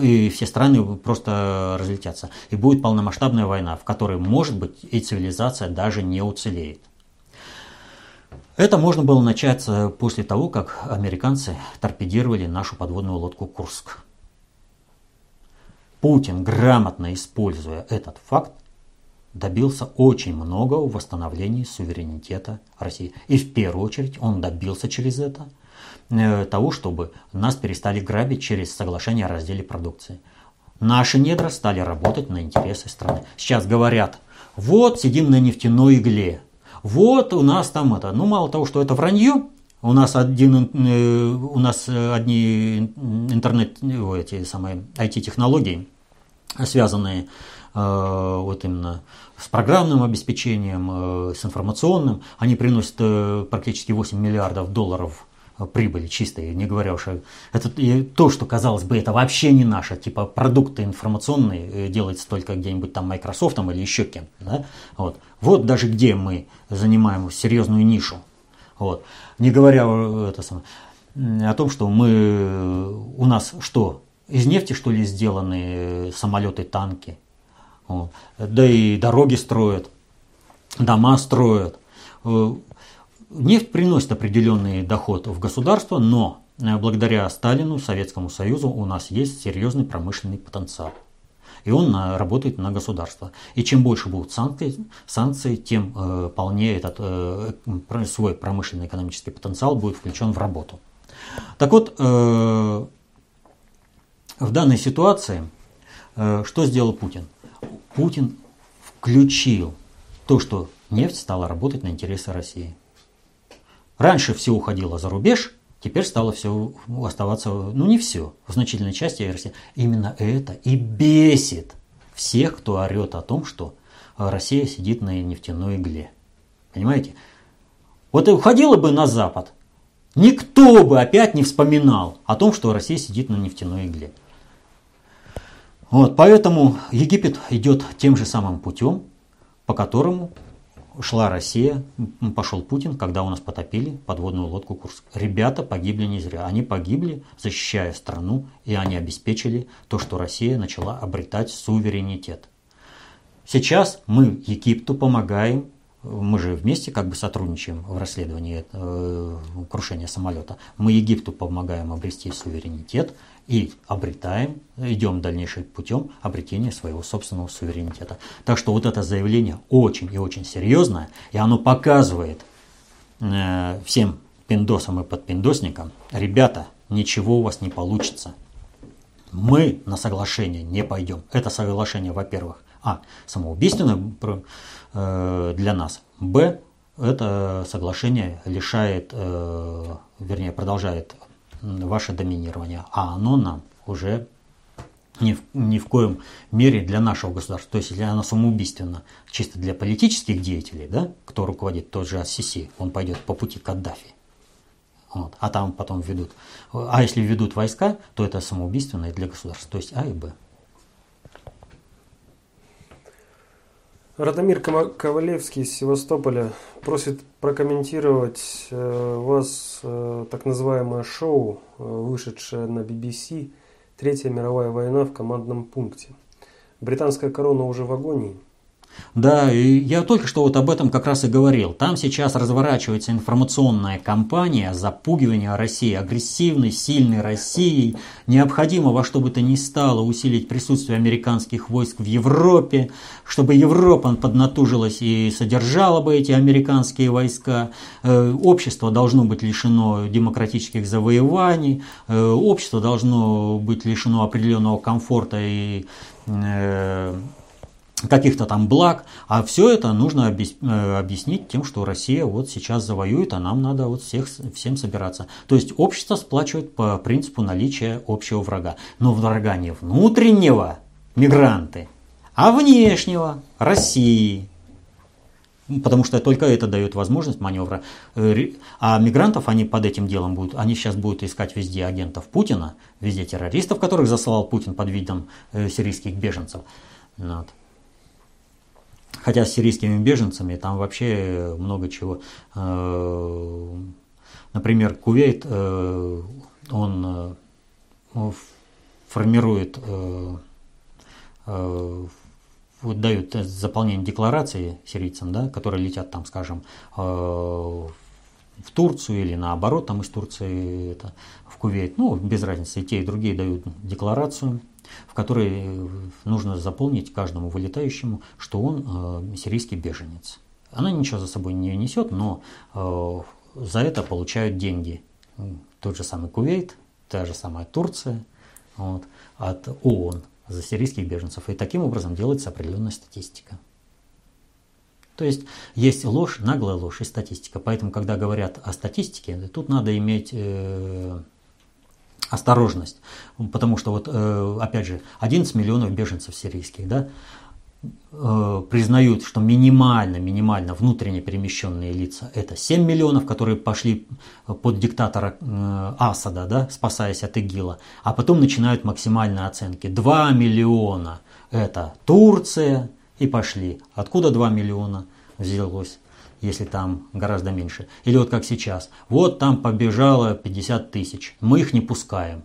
И все страны просто разлетятся. И будет полномасштабная война, в которой, может быть, и цивилизация даже не уцелеет. Это можно было начать э, после того, как американцы торпедировали нашу подводную лодку «Курск». Путин, грамотно используя этот факт, добился очень много в восстановлении суверенитета России. И в первую очередь он добился через это э, того, чтобы нас перестали грабить через соглашение о разделе продукции. Наши недра стали работать на интересы страны. Сейчас говорят, вот сидим на нефтяной игле, вот у нас там это, ну мало того, что это вранье, у нас один, э, у нас одни интернет, эти самые IT-технологии, связанные э, вот именно с программным обеспечением, э, с информационным, они приносят практически 8 миллиардов долларов прибыли чистой, не говоря уж о... Это то, что, казалось бы, это вообще не наше, типа продукты информационные э, делается только где-нибудь там Microsoft или еще кем. Да? Вот. вот даже где мы занимаем серьезную нишу. Вот. Не говоря это, о том, что мы, у нас что, из нефти что ли сделаны э, самолеты, танки, вот. да и дороги строят, дома строят. Э, Нефть приносит определенный доход в государство, но э, благодаря Сталину, Советскому Союзу у нас есть серьезный промышленный потенциал. И он работает на государство. И чем больше будут санкции, санкции тем э, полнее этот э, свой промышленный экономический потенциал будет включен в работу. Так вот, э, в данной ситуации э, что сделал Путин? Путин включил то, что нефть стала работать на интересы России. Раньше все уходило за рубеж, теперь стало все оставаться, ну не все, в значительной части России. Именно это и бесит всех, кто орет о том, что Россия сидит на нефтяной игле. Понимаете? Вот и уходила бы на Запад, никто бы опять не вспоминал о том, что Россия сидит на нефтяной игле. Вот, поэтому Египет идет тем же самым путем, по которому шла Россия, пошел Путин, когда у нас потопили подводную лодку Курск. Ребята погибли не зря. Они погибли, защищая страну, и они обеспечили то, что Россия начала обретать суверенитет. Сейчас мы Египту помогаем, мы же вместе как бы сотрудничаем в расследовании э, крушения самолета. Мы Египту помогаем обрести суверенитет, и обретаем, идем дальнейшим путем обретения своего собственного суверенитета. Так что вот это заявление очень и очень серьезное, и оно показывает э, всем пиндосам и подпиндосникам, ребята, ничего у вас не получится. Мы на соглашение не пойдем. Это соглашение, во-первых, а, самоубийственное э, для нас, б, это соглашение лишает, э, вернее, продолжает ваше доминирование, а оно нам уже ни в, ни в коем мере для нашего государства. То есть, если оно самоубийственно чисто для политических деятелей, да, кто руководит тот же Ассиси, он пойдет по пути Каддафи. Вот, а там потом ведут. А если ведут войска, то это самоубийственно и для государства. То есть А и Б. Радомир Ковалевский из Севастополя просит прокомментировать э, вас э, так называемое шоу, э, вышедшее на BBC «Третья мировая война в командном пункте». Британская корона уже в агонии – да, и я только что вот об этом как раз и говорил. Там сейчас разворачивается информационная кампания запугивания России, агрессивной, сильной Россией. Необходимо во что бы то ни стало усилить присутствие американских войск в Европе, чтобы Европа поднатужилась и содержала бы эти американские войска. Э, общество должно быть лишено демократических завоеваний, э, общество должно быть лишено определенного комфорта и э, каких-то там благ, а все это нужно э, объяснить тем, что Россия вот сейчас завоюет, а нам надо вот всех, всем собираться. То есть общество сплачивает по принципу наличия общего врага. Но врага не внутреннего, мигранты, а внешнего, России. Потому что только это дает возможность маневра. Э, а мигрантов они под этим делом будут, они сейчас будут искать везде агентов Путина, везде террористов, которых заслал Путин под видом э, сирийских беженцев. Вот. Хотя с сирийскими беженцами там вообще много чего. Э, например, Кувейт, э, он э, формирует, вот дают заполнение декларации сирийцам, да, которые летят там, скажем, в Турцию или наоборот, там из Турции это, в Кувейт. Ну, без разницы, и те, и другие дают декларацию, в которой нужно заполнить каждому вылетающему, что он э, сирийский беженец. Она ничего за собой не несет, но э, за это получают деньги. Тот же самый Кувейт, та же самая Турция вот, от ООН за сирийских беженцев. И таким образом делается определенная статистика. То есть есть ложь, наглая ложь и статистика. Поэтому, когда говорят о статистике, тут надо иметь э, осторожность. Потому что, вот, э, опять же, 11 миллионов беженцев сирийских, да, э, признают, что минимально, минимально внутренне перемещенные лица это 7 миллионов, которые пошли под диктатора э, Асада, да, спасаясь от ИГИЛа, а потом начинают максимальные оценки. 2 миллиона это Турция, и пошли. Откуда 2 миллиона взялось, если там гораздо меньше? Или вот как сейчас. Вот там побежало 50 тысяч, мы их не пускаем.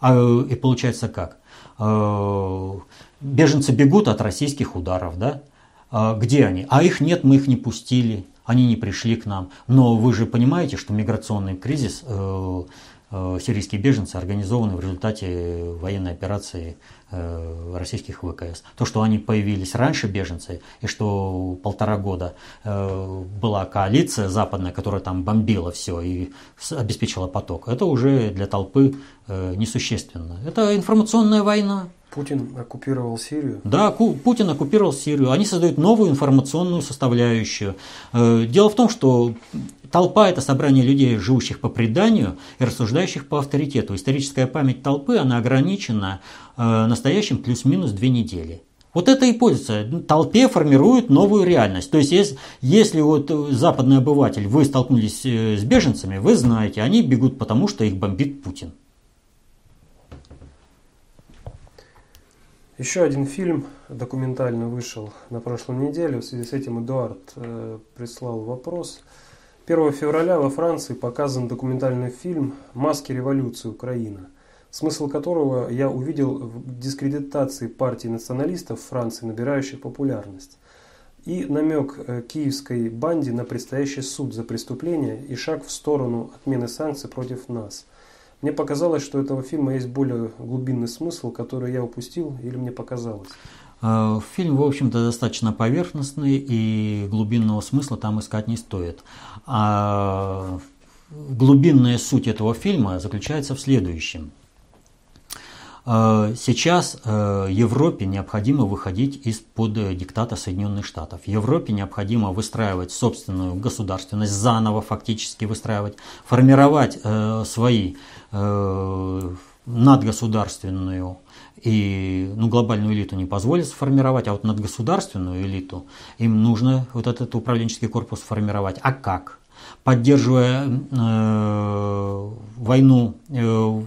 А, и получается как? А, беженцы бегут от российских ударов, да? А, где они? А их нет, мы их не пустили, они не пришли к нам. Но вы же понимаете, что миграционный кризис э, э, сирийские беженцы организованы в результате военной операции Э, российских ВКС. То, что они появились раньше, беженцы, и что полтора года э, была коалиция западная, которая там бомбила все и обеспечила поток, это уже для толпы э, несущественно. Это информационная война. Путин оккупировал Сирию? Да, Путин оккупировал Сирию. Они создают новую информационную составляющую. Дело в том, что Толпа – это собрание людей, живущих по преданию и рассуждающих по авторитету. Историческая память толпы, она ограничена э, настоящим плюс-минус две недели. Вот это и пользуется. Толпе формирует новую реальность. То есть, если, если вот западный обыватель, вы столкнулись э, с беженцами, вы знаете, они бегут потому, что их бомбит Путин. Еще один фильм документальный вышел на прошлой неделе. В связи с этим Эдуард э, прислал вопрос – 1 февраля во Франции показан документальный фильм «Маски революции Украина», смысл которого я увидел в дискредитации партии националистов Франции, набирающей популярность, и намек э, киевской банде на предстоящий суд за преступление и шаг в сторону отмены санкций против нас. Мне показалось, что у этого фильма есть более глубинный смысл, который я упустил или мне показалось. Э, фильм, в общем-то, достаточно поверхностный, и глубинного смысла там искать не стоит. А глубинная суть этого фильма заключается в следующем. Э, сейчас э, Европе необходимо выходить из-под диктата Соединенных Штатов. Европе необходимо выстраивать собственную государственность, заново фактически выстраивать, формировать свои надгосударственную и ну, глобальную элиту не позволит сформировать, а вот надгосударственную элиту им нужно вот этот управленческий корпус формировать. А как? Поддерживая э, войну э,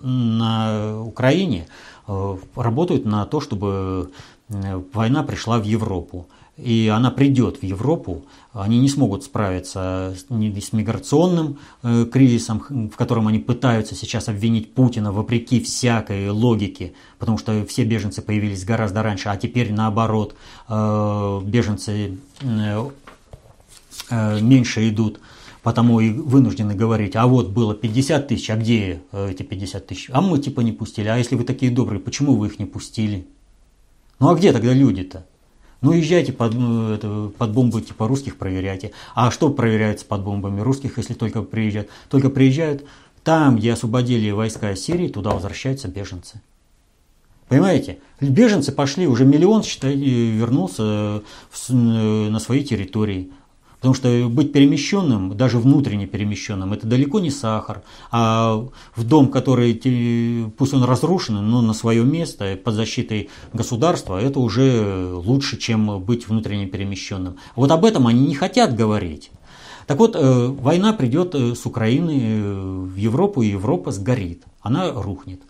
на Украине, э, работают на то, чтобы э, война пришла в Европу и она придет в Европу, они не смогут справиться с миграционным э, кризисом, в котором они пытаются сейчас обвинить Путина вопреки всякой логике, потому что все беженцы появились гораздо раньше, а теперь наоборот, э, беженцы э, меньше идут, потому и вынуждены говорить, а вот было 50 тысяч, а где эти 50 тысяч? А мы типа не пустили, а если вы такие добрые, почему вы их не пустили? Ну а где тогда люди-то? Ну, езжайте под, ну, это, под бомбы типа русских проверяйте. А что проверяется под бомбами русских, если только приезжают? Только приезжают там, где освободили войска Сирии, туда возвращаются беженцы. Понимаете? Беженцы пошли, уже миллион, считай, вернулся в, на свои территории. Потому что быть перемещенным, даже внутренне перемещенным, это далеко не сахар. А в дом, который, пусть он разрушен, но на свое место, под защитой государства, это уже лучше, чем быть внутренне перемещенным. Вот об этом они не хотят говорить. Так вот, э, война придет э, с Украины э, в Европу, и Европа сгорит, она рухнет.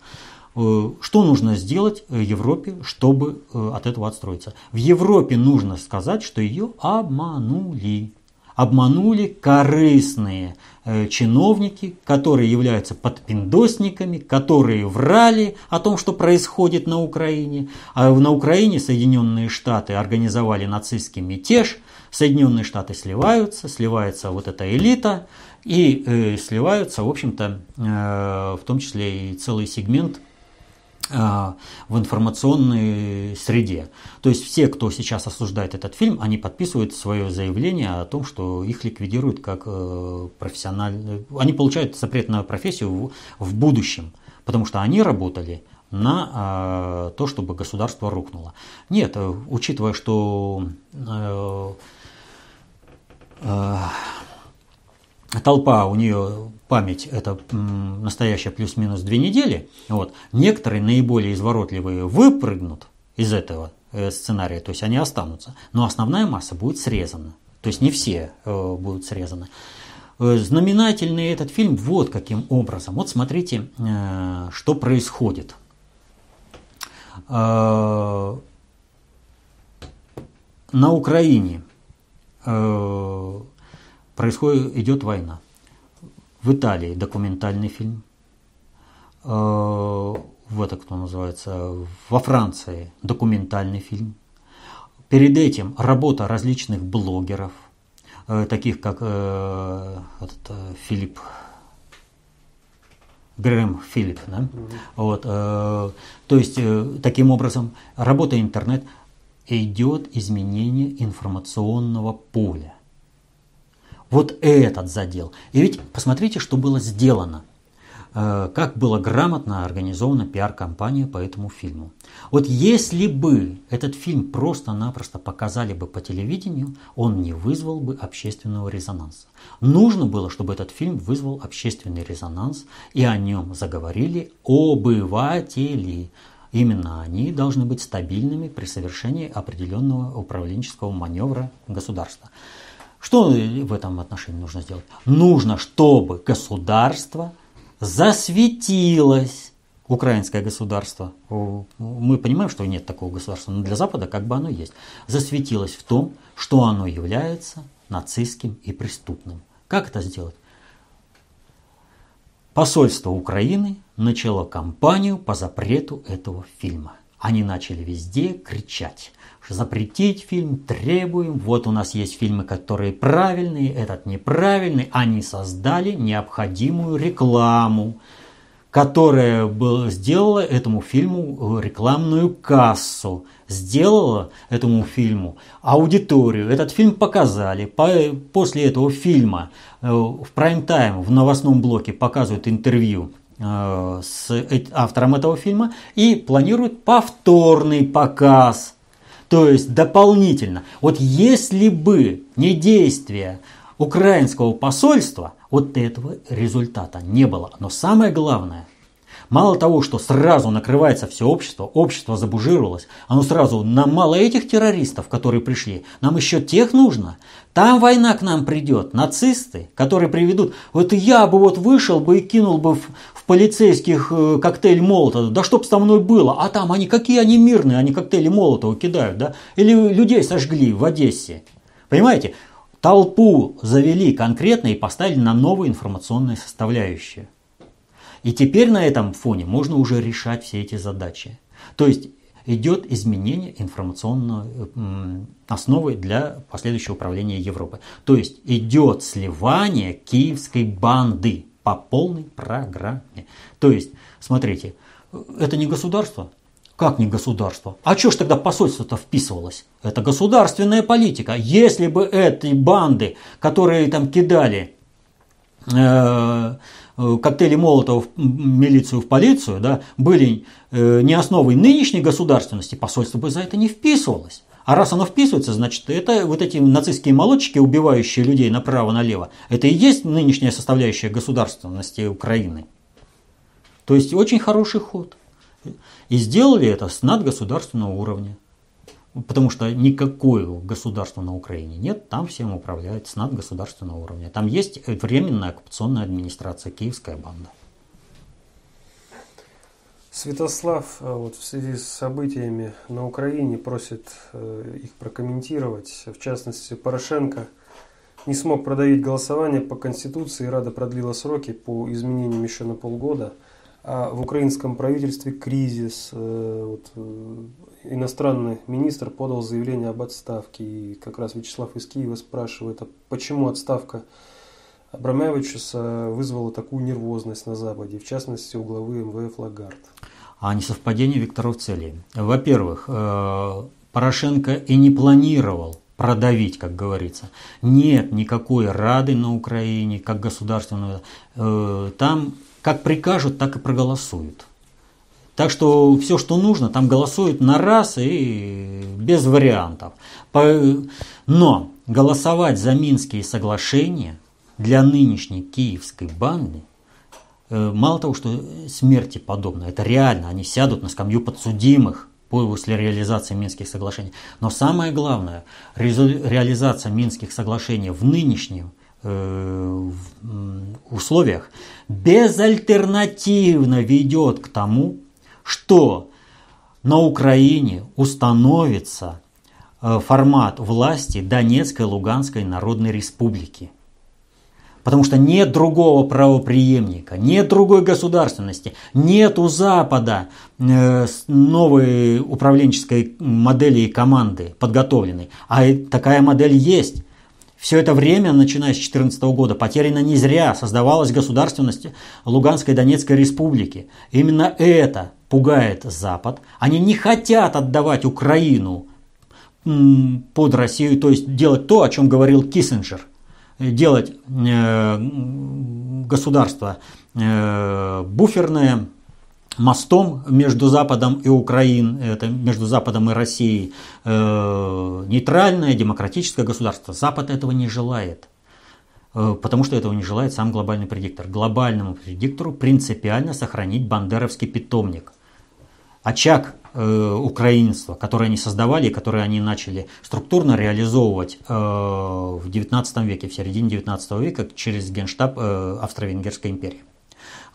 Что нужно сделать Европе, чтобы от этого отстроиться? В Европе нужно сказать, что ее обманули. обманули корыстные э, чиновники, которые являются подпиндосниками, которые врали о том, что происходит на Украине. А на Украине Соединенные Штаты организовали нацистский мятеж, Соединенные Штаты сливаются, сливается вот эта элита, и э, сливаются, в общем-то, э, в том числе и целый сегмент в информационной среде. То есть все, кто сейчас осуждает этот фильм, они подписывают свое заявление о том, что их ликвидируют как э, профессиональные... Они получают запрет на профессию в, в будущем, потому что они работали на а, то, чтобы государство рухнуло. Нет, э, учитывая, что э, толпа, у нее память это настоящая плюс-минус две недели, вот, некоторые наиболее изворотливые выпрыгнут из этого э, сценария, то есть они останутся, но основная масса будет срезана, то есть не все э, будут срезаны. Э, знаменательный этот фильм вот каким образом. Вот смотрите, что происходит. На Украине происходит, идет война. В Италии документальный фильм. Э, в это кто называется? Во Франции документальный фильм. Перед этим работа различных блогеров, э, таких как э, этот, Филипп Грэм Филипп, да? Mm-hmm. Вот, э, то есть, э, таким образом, работа интернет идет изменение информационного поля. Вот этот задел. И ведь посмотрите, что было сделано. Э, как была грамотно организована пиар-компания по этому фильму. Вот если бы этот фильм просто-напросто показали бы по телевидению, он не вызвал бы общественного резонанса. Нужно было, чтобы этот фильм вызвал общественный резонанс, и о нем заговорили обыватели. Именно они должны быть стабильными при совершении определенного управленческого маневра государства. Что в этом отношении нужно сделать? Нужно, чтобы государство засветилось. Украинское государство, мы понимаем, что нет такого государства, но для Запада как бы оно есть, засветилось в том, что оно является нацистским и преступным. Как это сделать? Посольство Украины начало кампанию по запрету этого фильма. Они начали везде кричать запретить фильм, требуем, вот у нас есть фильмы, которые правильные, этот неправильный. Они создали необходимую рекламу, которая сделала этому фильму рекламную кассу, сделала этому фильму аудиторию. Этот фильм показали. После этого фильма э, в прайм-тайм в новостном блоке показывают интервью э, с автором этого фильма и планируют повторный показ – то есть дополнительно. Вот если бы не действие украинского посольства, вот этого результата не было. Но самое главное, мало того, что сразу накрывается все общество, общество забужировалось, оно сразу, нам мало этих террористов, которые пришли, нам еще тех нужно. Там война к нам придет, нацисты, которые приведут, вот я бы вот вышел бы и кинул бы в, полицейских э, коктейль Молотова, да чтоб со мной было, а там они какие они мирные, они коктейли Молотова кидают, да, или людей сожгли в Одессе, понимаете, толпу завели конкретно и поставили на новые информационные составляющие. И теперь на этом фоне можно уже решать все эти задачи. То есть идет изменение информационной основы для последующего управления Европой. То есть идет сливание киевской банды по полной программе. То есть, смотрите, это не государство. Как не государство? А что ж тогда посольство-то вписывалось? Это государственная политика. Если бы эти банды, которые там кидали э коктейли Молотова в милицию, в полицию, да, были э, не основой нынешней государственности, посольство бы за это не вписывалось. А раз оно вписывается, значит, это вот эти нацистские молодчики, убивающие людей направо-налево, это и есть нынешняя составляющая государственности Украины. То есть очень хороший ход. И сделали это с надгосударственного уровня. Потому что никакого государства на Украине нет, там всем управляет с надгосударственного уровня. Там есть временная оккупационная администрация, киевская банда. Святослав а вот в связи с событиями на Украине просит э, их прокомментировать. В частности, Порошенко не смог продавить голосование по Конституции, Рада продлила сроки по изменениям еще на полгода. А в украинском правительстве кризис. Э, вот, э, иностранный министр подал заявление об отставке. И как раз Вячеслав из Киева спрашивает, а почему отставка Абрамовичуса вызвала такую нервозность на Западе, в частности у главы МВФ Лагард. А несовпадение векторов целей. Во-первых, э, Порошенко и не планировал продавить, как говорится. Нет никакой Рады на Украине, как государственного. Там как прикажут, так и проголосуют. Так что все, что нужно, там голосуют на раз и без вариантов. Но голосовать за Минские соглашения для нынешней киевской банды э, мало того, что смерти подобно, это реально, они сядут на скамью подсудимых после реализации Минских соглашений. Но самое главное, реализация Минских соглашений в нынешнем э, условиях безальтернативно ведет к тому, что на Украине установится э, формат власти Донецкой Луганской Народной Республики. Потому что нет другого правоприемника, нет другой государственности, нет у Запада э, новой управленческой модели и команды подготовленной. А такая модель есть. Все это время, начиная с 2014 года, потеряно не зря. Создавалась государственность Луганской Донецкой республики. Именно это пугает Запад. Они не хотят отдавать Украину под Россию, то есть делать то, о чем говорил Киссинджер – делать э, государство э, буферное, мостом между Западом и Украиной, это между Западом и Россией, э, нейтральное демократическое государство. Запад этого не желает. Потому что этого не желает сам глобальный предиктор. Глобальному предиктору принципиально сохранить бандеровский питомник. Очаг э, украинства, которые они создавали и которые они начали структурно реализовывать э, в XIX веке, в середине XIX века через генштаб э, Австро-Венгерской империи.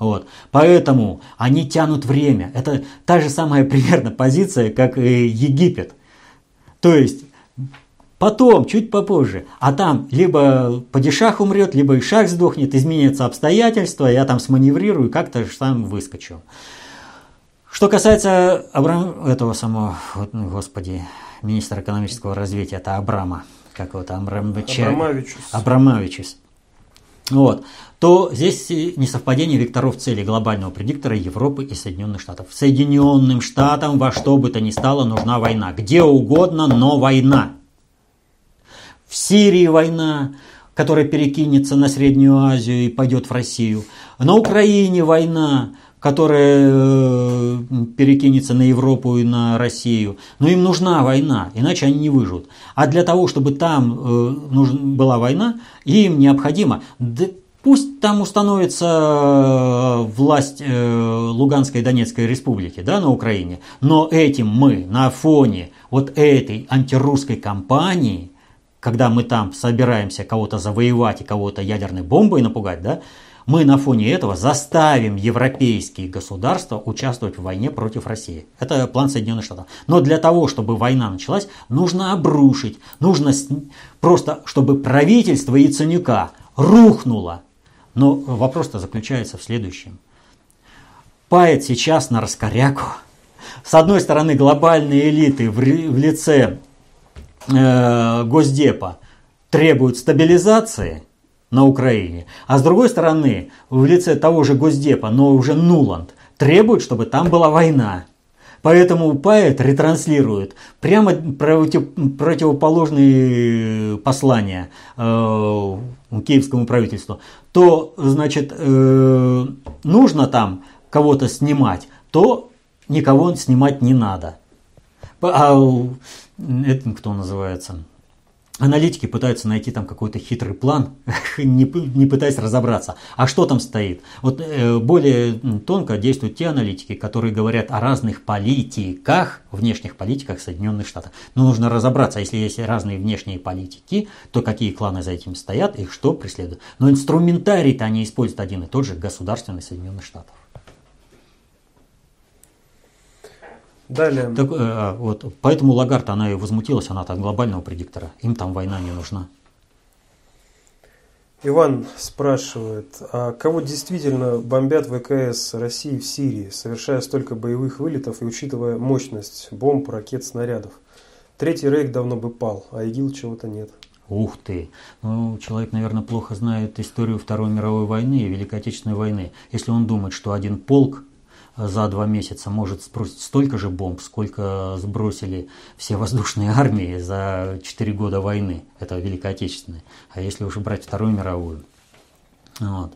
Вот. Поэтому они тянут время. Это та же самая примерно позиция, как и Египет. То есть потом, чуть попозже, а там либо падишах умрет, либо Ишах сдохнет, изменятся обстоятельства, я там сманеврирую, как-то сам выскочу. Что касается Абрам, этого самого, ну, господи, министра экономического развития, это Абрама, как вот Абрамовича, Абрамовичус. Абрамовичус. Вот, то здесь несовпадение векторов цели глобального предиктора Европы и Соединенных Штатов. Соединенным Штатам во что бы то ни стало нужна война. Где угодно, но война. В Сирии война, которая перекинется на Среднюю Азию и пойдет в Россию. На Украине война, которая э, перекинется на Европу и на Россию. Но им нужна война, иначе они не выживут. А для того, чтобы там э, была война, им необходимо, пусть там установится э, власть Луганской и Донецкой республики да, на Украине, но этим мы на фоне вот этой антирусской кампании, когда мы там собираемся кого-то завоевать и кого-то ядерной бомбой напугать, да, мы на фоне этого заставим европейские государства участвовать в войне против России. Это план Соединенных Штатов. Но для того, чтобы война началась, нужно обрушить, нужно просто, чтобы правительство Яценюка рухнуло. Но вопрос-то заключается в следующем. Пает сейчас на раскоряку. С одной стороны, глобальные элиты в лице э, Госдепа требуют стабилизации – на Украине. А с другой стороны, в лице того же Госдепа, но уже Нуланд, требует, чтобы там была война. Поэтому поэт ретранслирует прямо против, противоположные послания э, киевскому правительству. То, значит, э, нужно там кого-то снимать, то никого снимать не надо. А это кто называется? Аналитики пытаются найти там какой-то хитрый план, не, не пытаясь разобраться, а что там стоит. Вот э, более тонко действуют те аналитики, которые говорят о разных политиках, внешних политиках Соединенных Штатов. Но нужно разобраться, если есть разные внешние политики, то какие кланы за этим стоят и что преследуют. Но инструментарий-то они используют один и тот же, государственный Соединенных Штатов. Далее. Так, э, вот, поэтому Лагард, она и возмутилась, она там глобального предиктора. Им там война не нужна. Иван спрашивает, а кого действительно бомбят ВКС России в Сирии, совершая столько боевых вылетов и учитывая мощность бомб, ракет, снарядов? Третий рейх давно бы пал, а ИГИЛ чего-то нет. Ух ты! Ну, человек, наверное, плохо знает историю Второй мировой войны и Великой Отечественной войны. Если он думает, что один полк за два месяца может сбросить столько же бомб, сколько сбросили все воздушные армии за четыре года войны, это Великой Отечественной. А если уже брать Вторую мировую. Вот.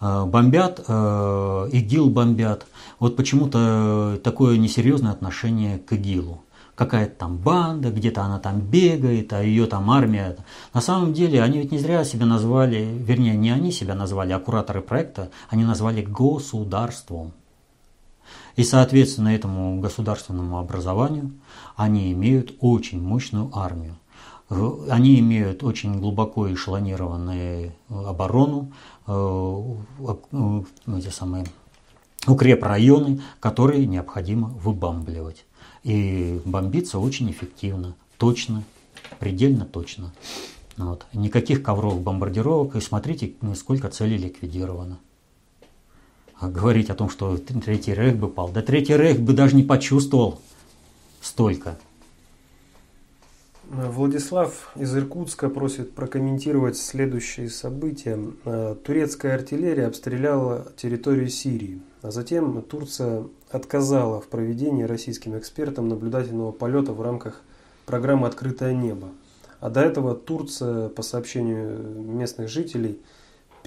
Э, бомбят, э, ИГИЛ бомбят. Вот почему-то такое несерьезное отношение к ИГИЛу какая-то там банда, где-то она там бегает, а ее там армия. На самом деле они ведь не зря себя назвали, вернее, не они себя назвали, а кураторы проекта, они назвали государством. И, соответственно, этому государственному образованию они имеют очень мощную армию. Они имеют очень глубоко эшелонированную оборону, э, э, эти самые укрепрайоны, которые необходимо выбамбливать. И бомбиться очень эффективно, точно, предельно точно. Вот. Никаких ковровых бомбардировок, и смотрите, сколько целей ликвидировано. А говорить о том, что Третий Рейх бы пал, да Третий Рейх бы даже не почувствовал столько. Владислав из Иркутска просит прокомментировать следующие события. Э, турецкая артиллерия обстреляла территорию Сирии, а затем Турция отказала в проведении российским экспертам наблюдательного полета в рамках программы «Открытое небо». А до этого Турция, по сообщению местных жителей,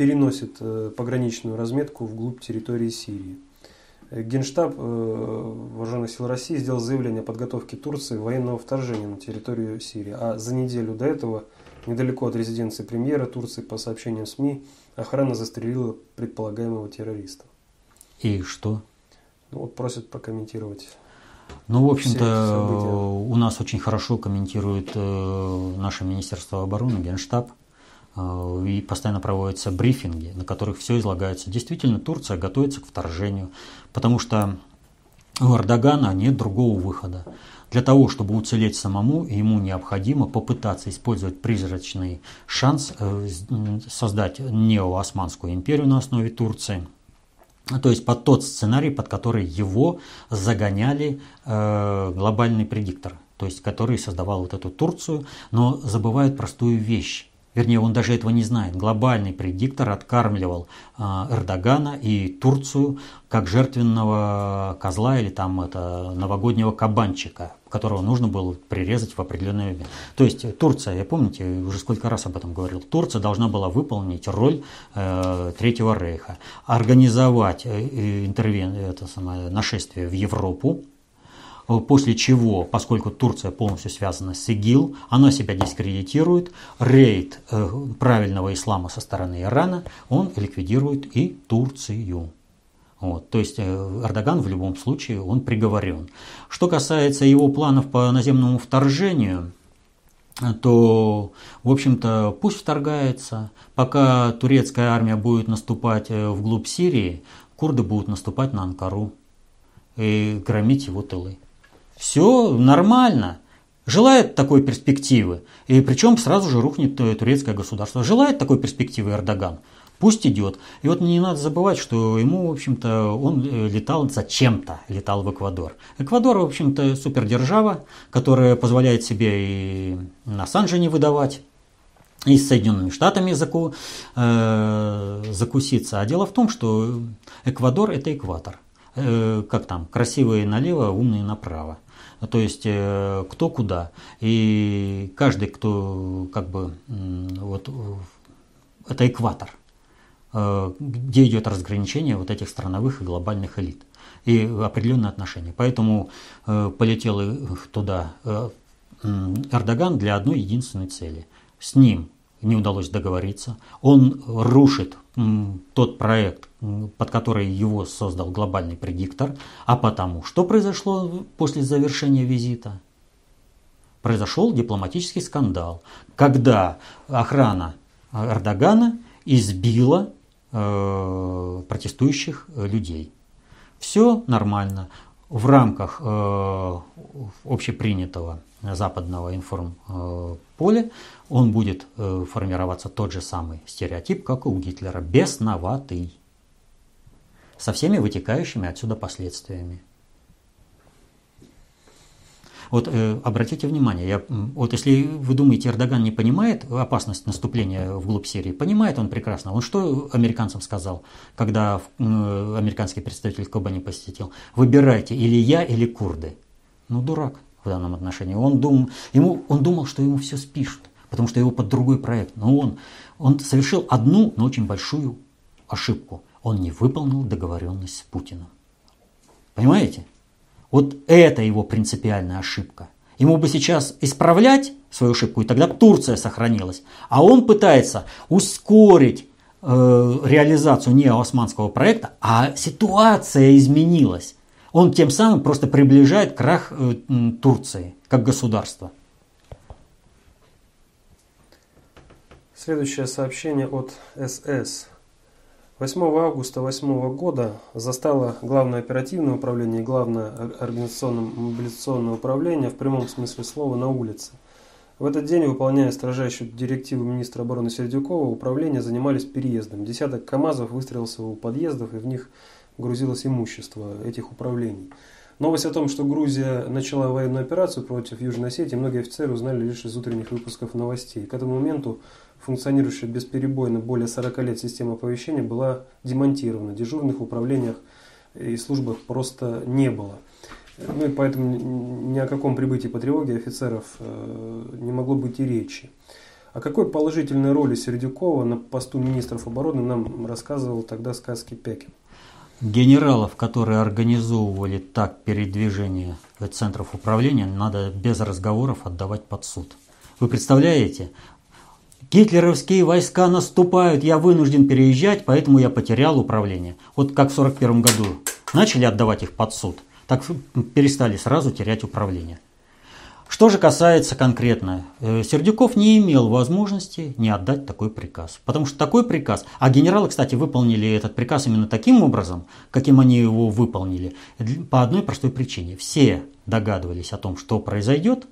переносит э, пограничную разметку вглубь территории Сирии. Генштаб э, Вооруженных сил России сделал заявление о подготовке Турции военного вторжения на территорию Сирии. А за неделю до этого, недалеко от резиденции премьера Турции, по сообщениям СМИ, охрана застрелила предполагаемого террориста. И что? Ну, вот просят прокомментировать. Ну, в общем-то, у нас очень хорошо комментирует э, наше Министерство обороны, Генштаб. Э, и постоянно проводятся брифинги, на которых все излагается. Действительно, Турция готовится к вторжению, потому что у Эрдогана нет другого выхода. Для того, чтобы уцелеть самому, ему необходимо попытаться использовать призрачный шанс э, создать неоосманскую империю на основе Турции – то есть под тот сценарий, под который его загоняли э, глобальный предиктор, то есть который создавал вот эту Турцию, но забывает простую вещь. Вернее, он даже этого не знает. Глобальный предиктор откармливал э, Эрдогана и Турцию как жертвенного козла или там это новогоднего кабанчика, которого нужно было прирезать в определенное время. То есть Турция, я помните, уже сколько раз об этом говорил, Турция должна была выполнить роль э, Третьего Рейха, организовать э, интервен, это самое, нашествие в Европу, после чего, поскольку Турция полностью связана с ИГИЛ, она себя дискредитирует, рейд э, правильного ислама со стороны Ирана, он ликвидирует и Турцию. Вот, то есть э, Эрдоган в любом случае он приговорен. Что касается его планов по наземному вторжению, то, в общем-то, пусть вторгается. Пока турецкая армия будет наступать вглубь Сирии, курды будут наступать на Анкару и громить его тылы. Все нормально. Желает такой перспективы. И причем сразу же рухнет э, турецкое государство. Желает такой перспективы Эрдоган. Пусть идет. И вот не надо забывать, что ему, в общем-то, он э, летал зачем-то, летал в Эквадор. Эквадор, в общем-то, супердержава, которая позволяет себе и на Санже не выдавать, и с Соединенными Штатами заку, э, закуситься. А дело в том, что Эквадор – это экватор. Э, как там, красивые налево, умные направо. То есть э, кто куда. И каждый, кто как бы вот это экватор, э, где идет разграничение вот этих страновых и глобальных элит и определенные отношения. Поэтому полетел туда Эрдоган для одной единственной цели. С ним не удалось договориться. Он рушит тот проект, под который его создал глобальный предиктор. А потому, что произошло после завершения визита? Произошел дипломатический скандал, когда охрана Эрдогана избила э, протестующих людей. Все нормально. В рамках э, общепринятого западного информполя он будет э, формироваться тот же самый стереотип, как и у Гитлера, бесноватый, со всеми вытекающими отсюда последствиями. Вот э, обратите внимание, я, вот если вы думаете, Эрдоган не понимает опасность наступления вглубь Сирии, понимает он прекрасно. Он что американцам сказал, когда э, американский представитель Кобани посетил? Выбирайте, или я, или курды. Ну, дурак в данном отношении. Он, дум, ему, он думал, что ему все спишут, потому что его под другой проект. Но он, он совершил одну, но очень большую ошибку. Он не выполнил договоренность с Путиным. Понимаете? Вот это его принципиальная ошибка. Ему бы сейчас исправлять свою ошибку, и тогда Турция сохранилась. А он пытается ускорить э, реализацию не османского проекта, а ситуация изменилась. Он тем самым просто приближает крах э, Турции как государства. Следующее сообщение от СС. 8 августа 2008 года застало Главное оперативное управление и Главное организационно-мобилизационное управление в прямом смысле слова на улице. В этот день, выполняя строжайшую директиву министра обороны Сердюкова, управление занимались переездом. Десяток КАМАЗов выстрелился у подъездов, и в них грузилось имущество этих управлений. Новость о том, что Грузия начала военную операцию против Южной Осетии, многие офицеры узнали лишь из утренних выпусков новостей. К этому моменту функционирующая бесперебойно более 40 лет система оповещения была демонтирована. Дежурных в управлениях и службах просто не было. Ну и поэтому ни о каком прибытии по тревоге офицеров э, не могло быть и речи. О какой положительной роли Сердюкова на посту министров обороны нам рассказывал тогда сказки Пекин генералов, которые организовывали так передвижение центров управления, надо без разговоров отдавать под суд. Вы представляете? Гитлеровские войска наступают, я вынужден переезжать, поэтому я потерял управление. Вот как в 1941 году начали отдавать их под суд, так перестали сразу терять управление. Что же касается конкретно, э, Сердюков не имел возможности не отдать такой приказ. Потому что такой приказ, а генералы, кстати, выполнили этот приказ именно таким образом, каким они его выполнили, по одной простой причине. Все догадывались о том, что произойдет,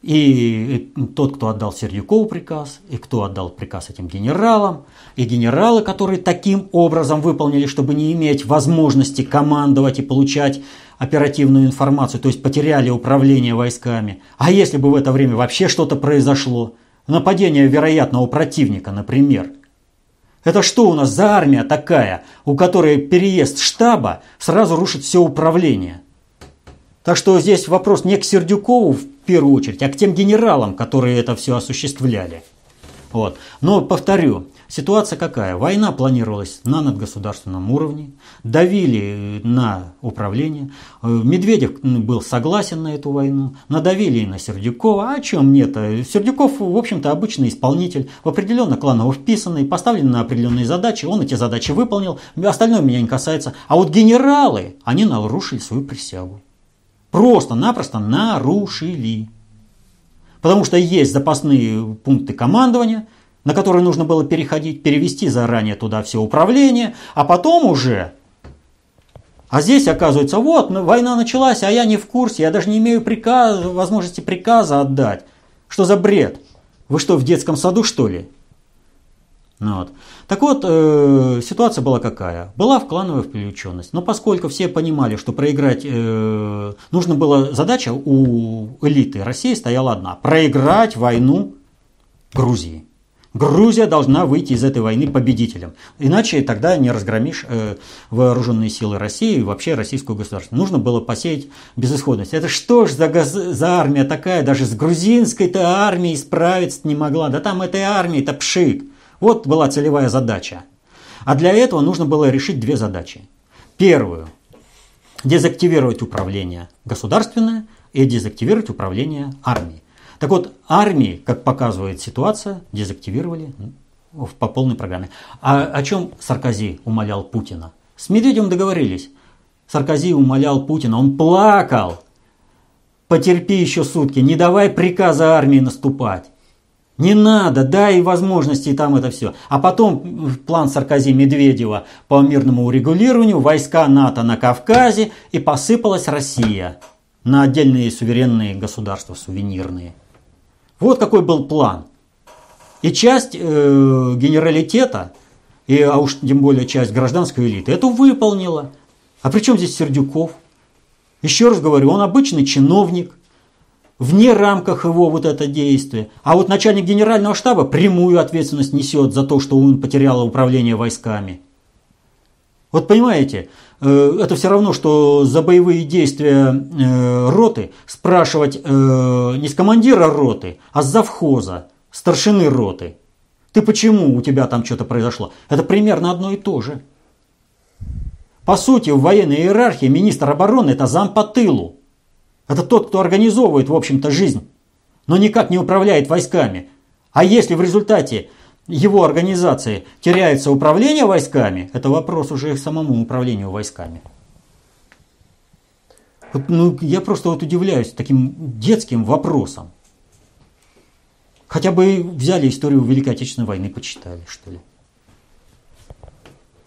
и тот, кто отдал Сердюкову приказ, и кто отдал приказ этим генералам, и генералы, которые таким образом выполнили, чтобы не иметь возможности командовать и получать оперативную информацию, то есть потеряли управление войсками. А если бы в это время вообще что-то произошло? Нападение вероятного противника, например. Это что у нас за армия такая, у которой переезд штаба сразу рушит все управление? Так что здесь вопрос не к Сердюкову в первую очередь, а к тем генералам, которые это все осуществляли. Вот. Но повторю, ситуация какая? Война планировалась на надгосударственном уровне, давили на управление. Э, Медведев был согласен на эту войну, надавили и на Сердюкова. А о чем нет? Сердюков, в общем-то, обычный исполнитель, в определенно кланово вписанный, поставлен на определенные задачи, он эти задачи выполнил, остальное меня не касается. А вот генералы, они нарушили свою присягу. Просто-напросто нарушили. Потому что есть запасные пункты командования, на которые нужно было переходить, перевести заранее туда все управление, а потом уже... А здесь оказывается, вот, ну, война началась, а я не в курсе, я даже не имею приказа, возможности приказа отдать. Что за бред? Вы что, в детском саду, что ли? Ну, вот. Так вот, э, ситуация была какая? Была в клановая включенность. Но поскольку все понимали, что проиграть э, нужно было, задача у элиты России стояла одна. Проиграть войну Грузии. Грузия должна выйти из этой войны победителем. Иначе тогда не разгромишь э, вооруженные силы России и вообще российскую государство. Нужно было посеять безысходность. Это что ж за, за армия такая? Даже с грузинской-то армией справиться не могла. Да там этой армии-то пшик. Вот была целевая задача. А для этого нужно было решить две задачи. Первую – дезактивировать управление государственное и дезактивировать управление армией. Так вот, армии, как показывает ситуация, дезактивировали по полной программе. А о чем Саркози умолял Путина? С Медведевым договорились. Саркози умолял Путина, он плакал. Потерпи еще сутки, не давай приказа армии наступать. Не надо, дай возможности и там это все. А потом план Саркози Медведева по мирному урегулированию, войска НАТО на Кавказе и посыпалась Россия на отдельные суверенные государства, сувенирные. Вот какой был план. И часть э, генералитета, и, а уж тем более часть гражданской элиты, это выполнила. А при чем здесь Сердюков? Еще раз говорю, он обычный чиновник, вне рамках его вот это действие. А вот начальник генерального штаба прямую ответственность несет за то, что он потерял управление войсками. Вот понимаете, э, это все равно, что за боевые действия э, роты спрашивать э, не с командира роты, а с завхоза, старшины роты. Ты почему у тебя там что-то произошло? Это примерно одно и то же. По сути, в военной иерархии министр обороны – это зам по тылу. Это тот, кто организовывает, в общем-то, жизнь, но никак не управляет войсками. А если в результате его организации теряется управление войсками, это вопрос уже к самому управлению войсками. Вот, ну, я просто вот удивляюсь таким детским вопросом. Хотя бы взяли историю Великой Отечественной войны, почитали, что ли.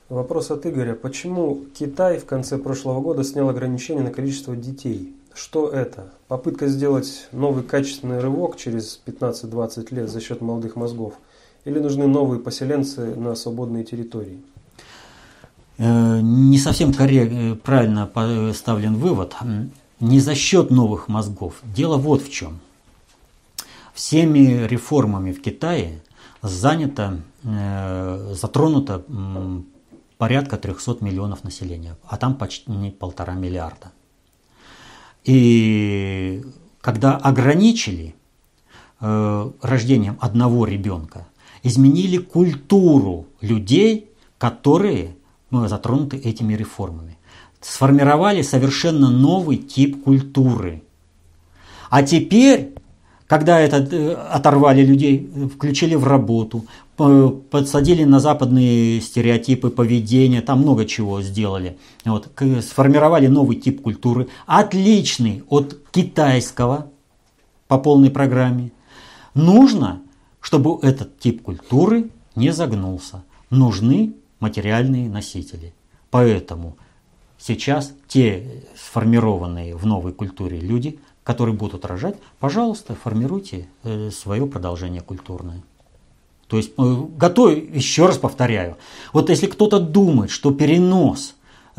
Вопрос от Игоря. Почему Китай в конце прошлого года снял ограничения на количество детей? Что это? Попытка сделать новый качественный рывок через 15-20 лет за счет молодых мозгов – или нужны новые поселенцы на свободные территории? Э, не совсем коррект, э, правильно поставлен вывод. Не за счет новых мозгов. Дело вот в чем. Всеми реформами в Китае занято, э, затронуто порядка 300 миллионов населения, а там почти полтора миллиарда. И когда ограничили рождением одного ребенка, изменили культуру людей, которые ну, затронуты этими реформами. Сформировали совершенно новый тип культуры. А теперь, когда это э, оторвали людей, включили в работу, подсадили на западные стереотипы поведения, там много чего сделали. Вот, сформировали новый тип культуры, отличный от китайского по полной программе. Нужно чтобы этот тип культуры не загнулся. Нужны материальные носители. Поэтому сейчас те сформированные в новой культуре люди, которые будут рожать, пожалуйста, формируйте э, свое продолжение культурное. То есть, э, готовь, еще раз повторяю, вот если кто-то думает, что перенос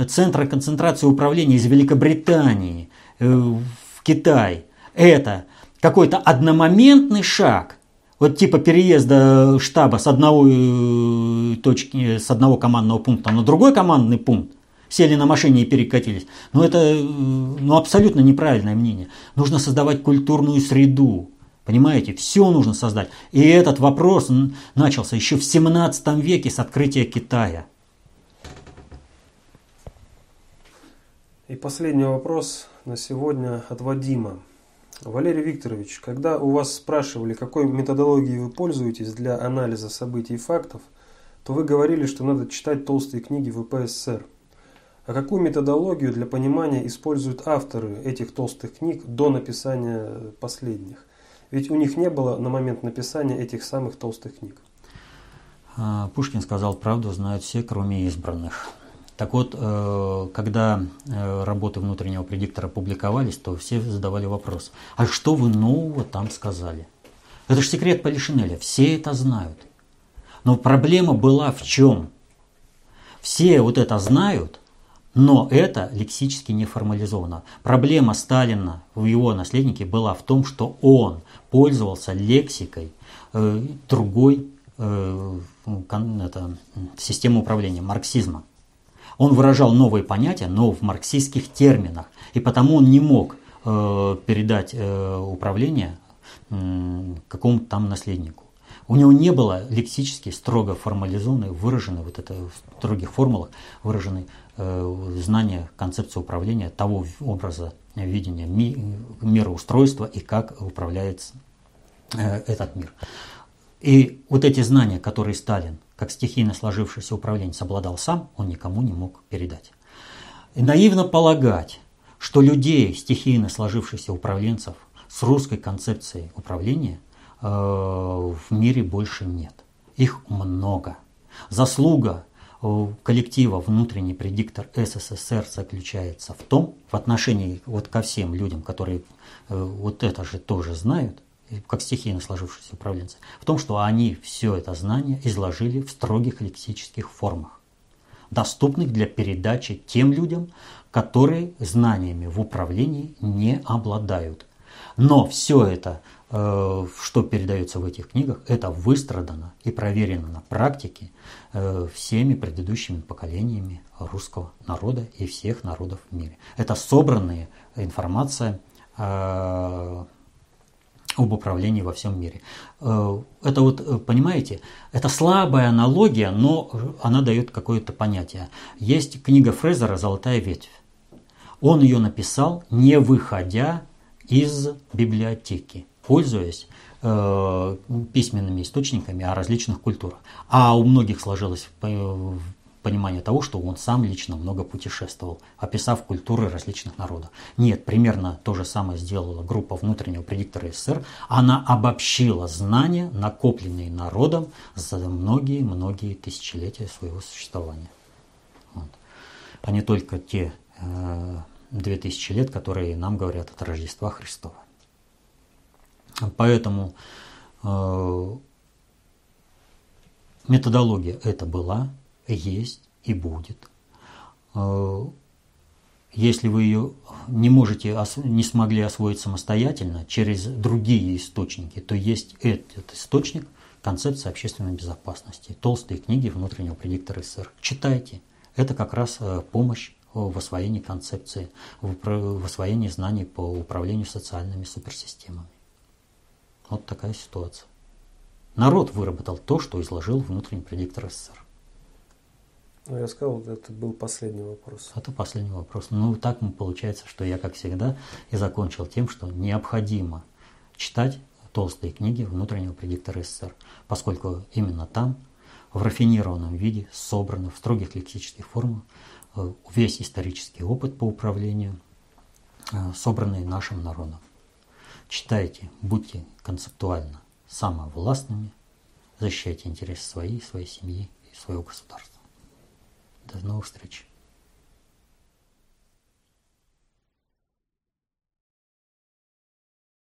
центра концентрации управления из Великобритании э, в Китай – это какой-то одномоментный шаг, вот типа переезда штаба с одного э, точки, с одного командного пункта на другой командный пункт, сели на машине и перекатились. Но это э, ну, абсолютно неправильное мнение. Нужно создавать культурную среду. Понимаете, все нужно создать. И этот вопрос начался еще в 17 веке с открытия Китая. И последний вопрос на сегодня от Вадима. Валерий Викторович, когда у вас спрашивали, какой методологией вы пользуетесь для анализа событий и фактов, то вы говорили, что надо читать толстые книги ВПСР. А какую методологию для понимания используют авторы этих толстых книг до написания последних? Ведь у них не было на момент написания этих самых толстых книг. А, Пушкин сказал, правду знают все, кроме избранных. Так вот, э, когда э, работы внутреннего предиктора публиковались, то все задавали вопрос, а что вы нового там сказали? Это же секрет Полишинеля, все это знают. Но проблема была в чем? Все вот это знают, но это лексически не формализовано. Проблема Сталина в его наследнике была в том, что он пользовался лексикой э, другой э, это, системы управления, марксизма. Он выражал новые понятия, но в марксистских терминах. И потому он не мог э, передать э, управление э, какому-то там наследнику. У него не было лексически строго формализованной, выраженной вот это в строгих формулах, выраженной э, знания концепции управления, того образа видения ми, мироустройства и как управляется э, этот мир. И вот эти знания, которые Сталин как стихийно сложившийся управленец обладал сам, он никому не мог передать. И наивно полагать, что людей, стихийно сложившихся управленцев с русской концепцией управления э, в мире больше нет. Их много. Заслуга э, коллектива внутренний предиктор СССР заключается в том, в отношении вот ко всем людям, которые э, вот это же тоже знают, как стихийно сложившиеся управленцы, в том, что они все это знание изложили в строгих лексических формах, доступных для передачи тем людям, которые знаниями в управлении не обладают. Но все это, э, что передается в этих книгах, это выстрадано и проверено на практике э, всеми предыдущими поколениями русского народа и всех народов в мире. Это собранная информация э, об управлении во всем мире. Это вот, понимаете, это слабая аналогия, но она дает какое-то понятие. Есть книга Фрезера «Золотая ветвь». Он ее написал, не выходя из библиотеки, пользуясь э, письменными источниками о различных культурах. А у многих сложилось понимание того, что он сам лично много путешествовал, описав культуры различных народов. Нет, примерно то же самое сделала группа внутреннего предиктора СССР. Она обобщила знания, накопленные народом за многие-многие тысячелетия своего существования. Вот. А не только те э, 2000 лет, которые нам говорят от Рождества Христова. Поэтому э, методология это была, есть и будет. Э, если вы ее не можете, не смогли освоить самостоятельно через другие источники, то есть этот источник концепция общественной безопасности, толстые книги внутреннего предиктора СССР. Читайте. Это как раз э, помощь в освоении концепции, в освоении знаний по управлению социальными суперсистемами. Вот такая ситуация. Народ выработал то, что изложил внутренний предиктор СССР. Ну, я сказал, это был последний вопрос. Это последний вопрос. Ну, так получается, что я, как всегда, и закончил тем, что необходимо читать толстые книги внутреннего предиктора СССР, поскольку именно там, в рафинированном виде, собраны в строгих лексических формах, Э, весь исторический опыт по управлению, э, собранный нашим народом. Читайте, будьте концептуально самовластными, защищайте интересы своей, своей семьи и своего государства. До новых встреч!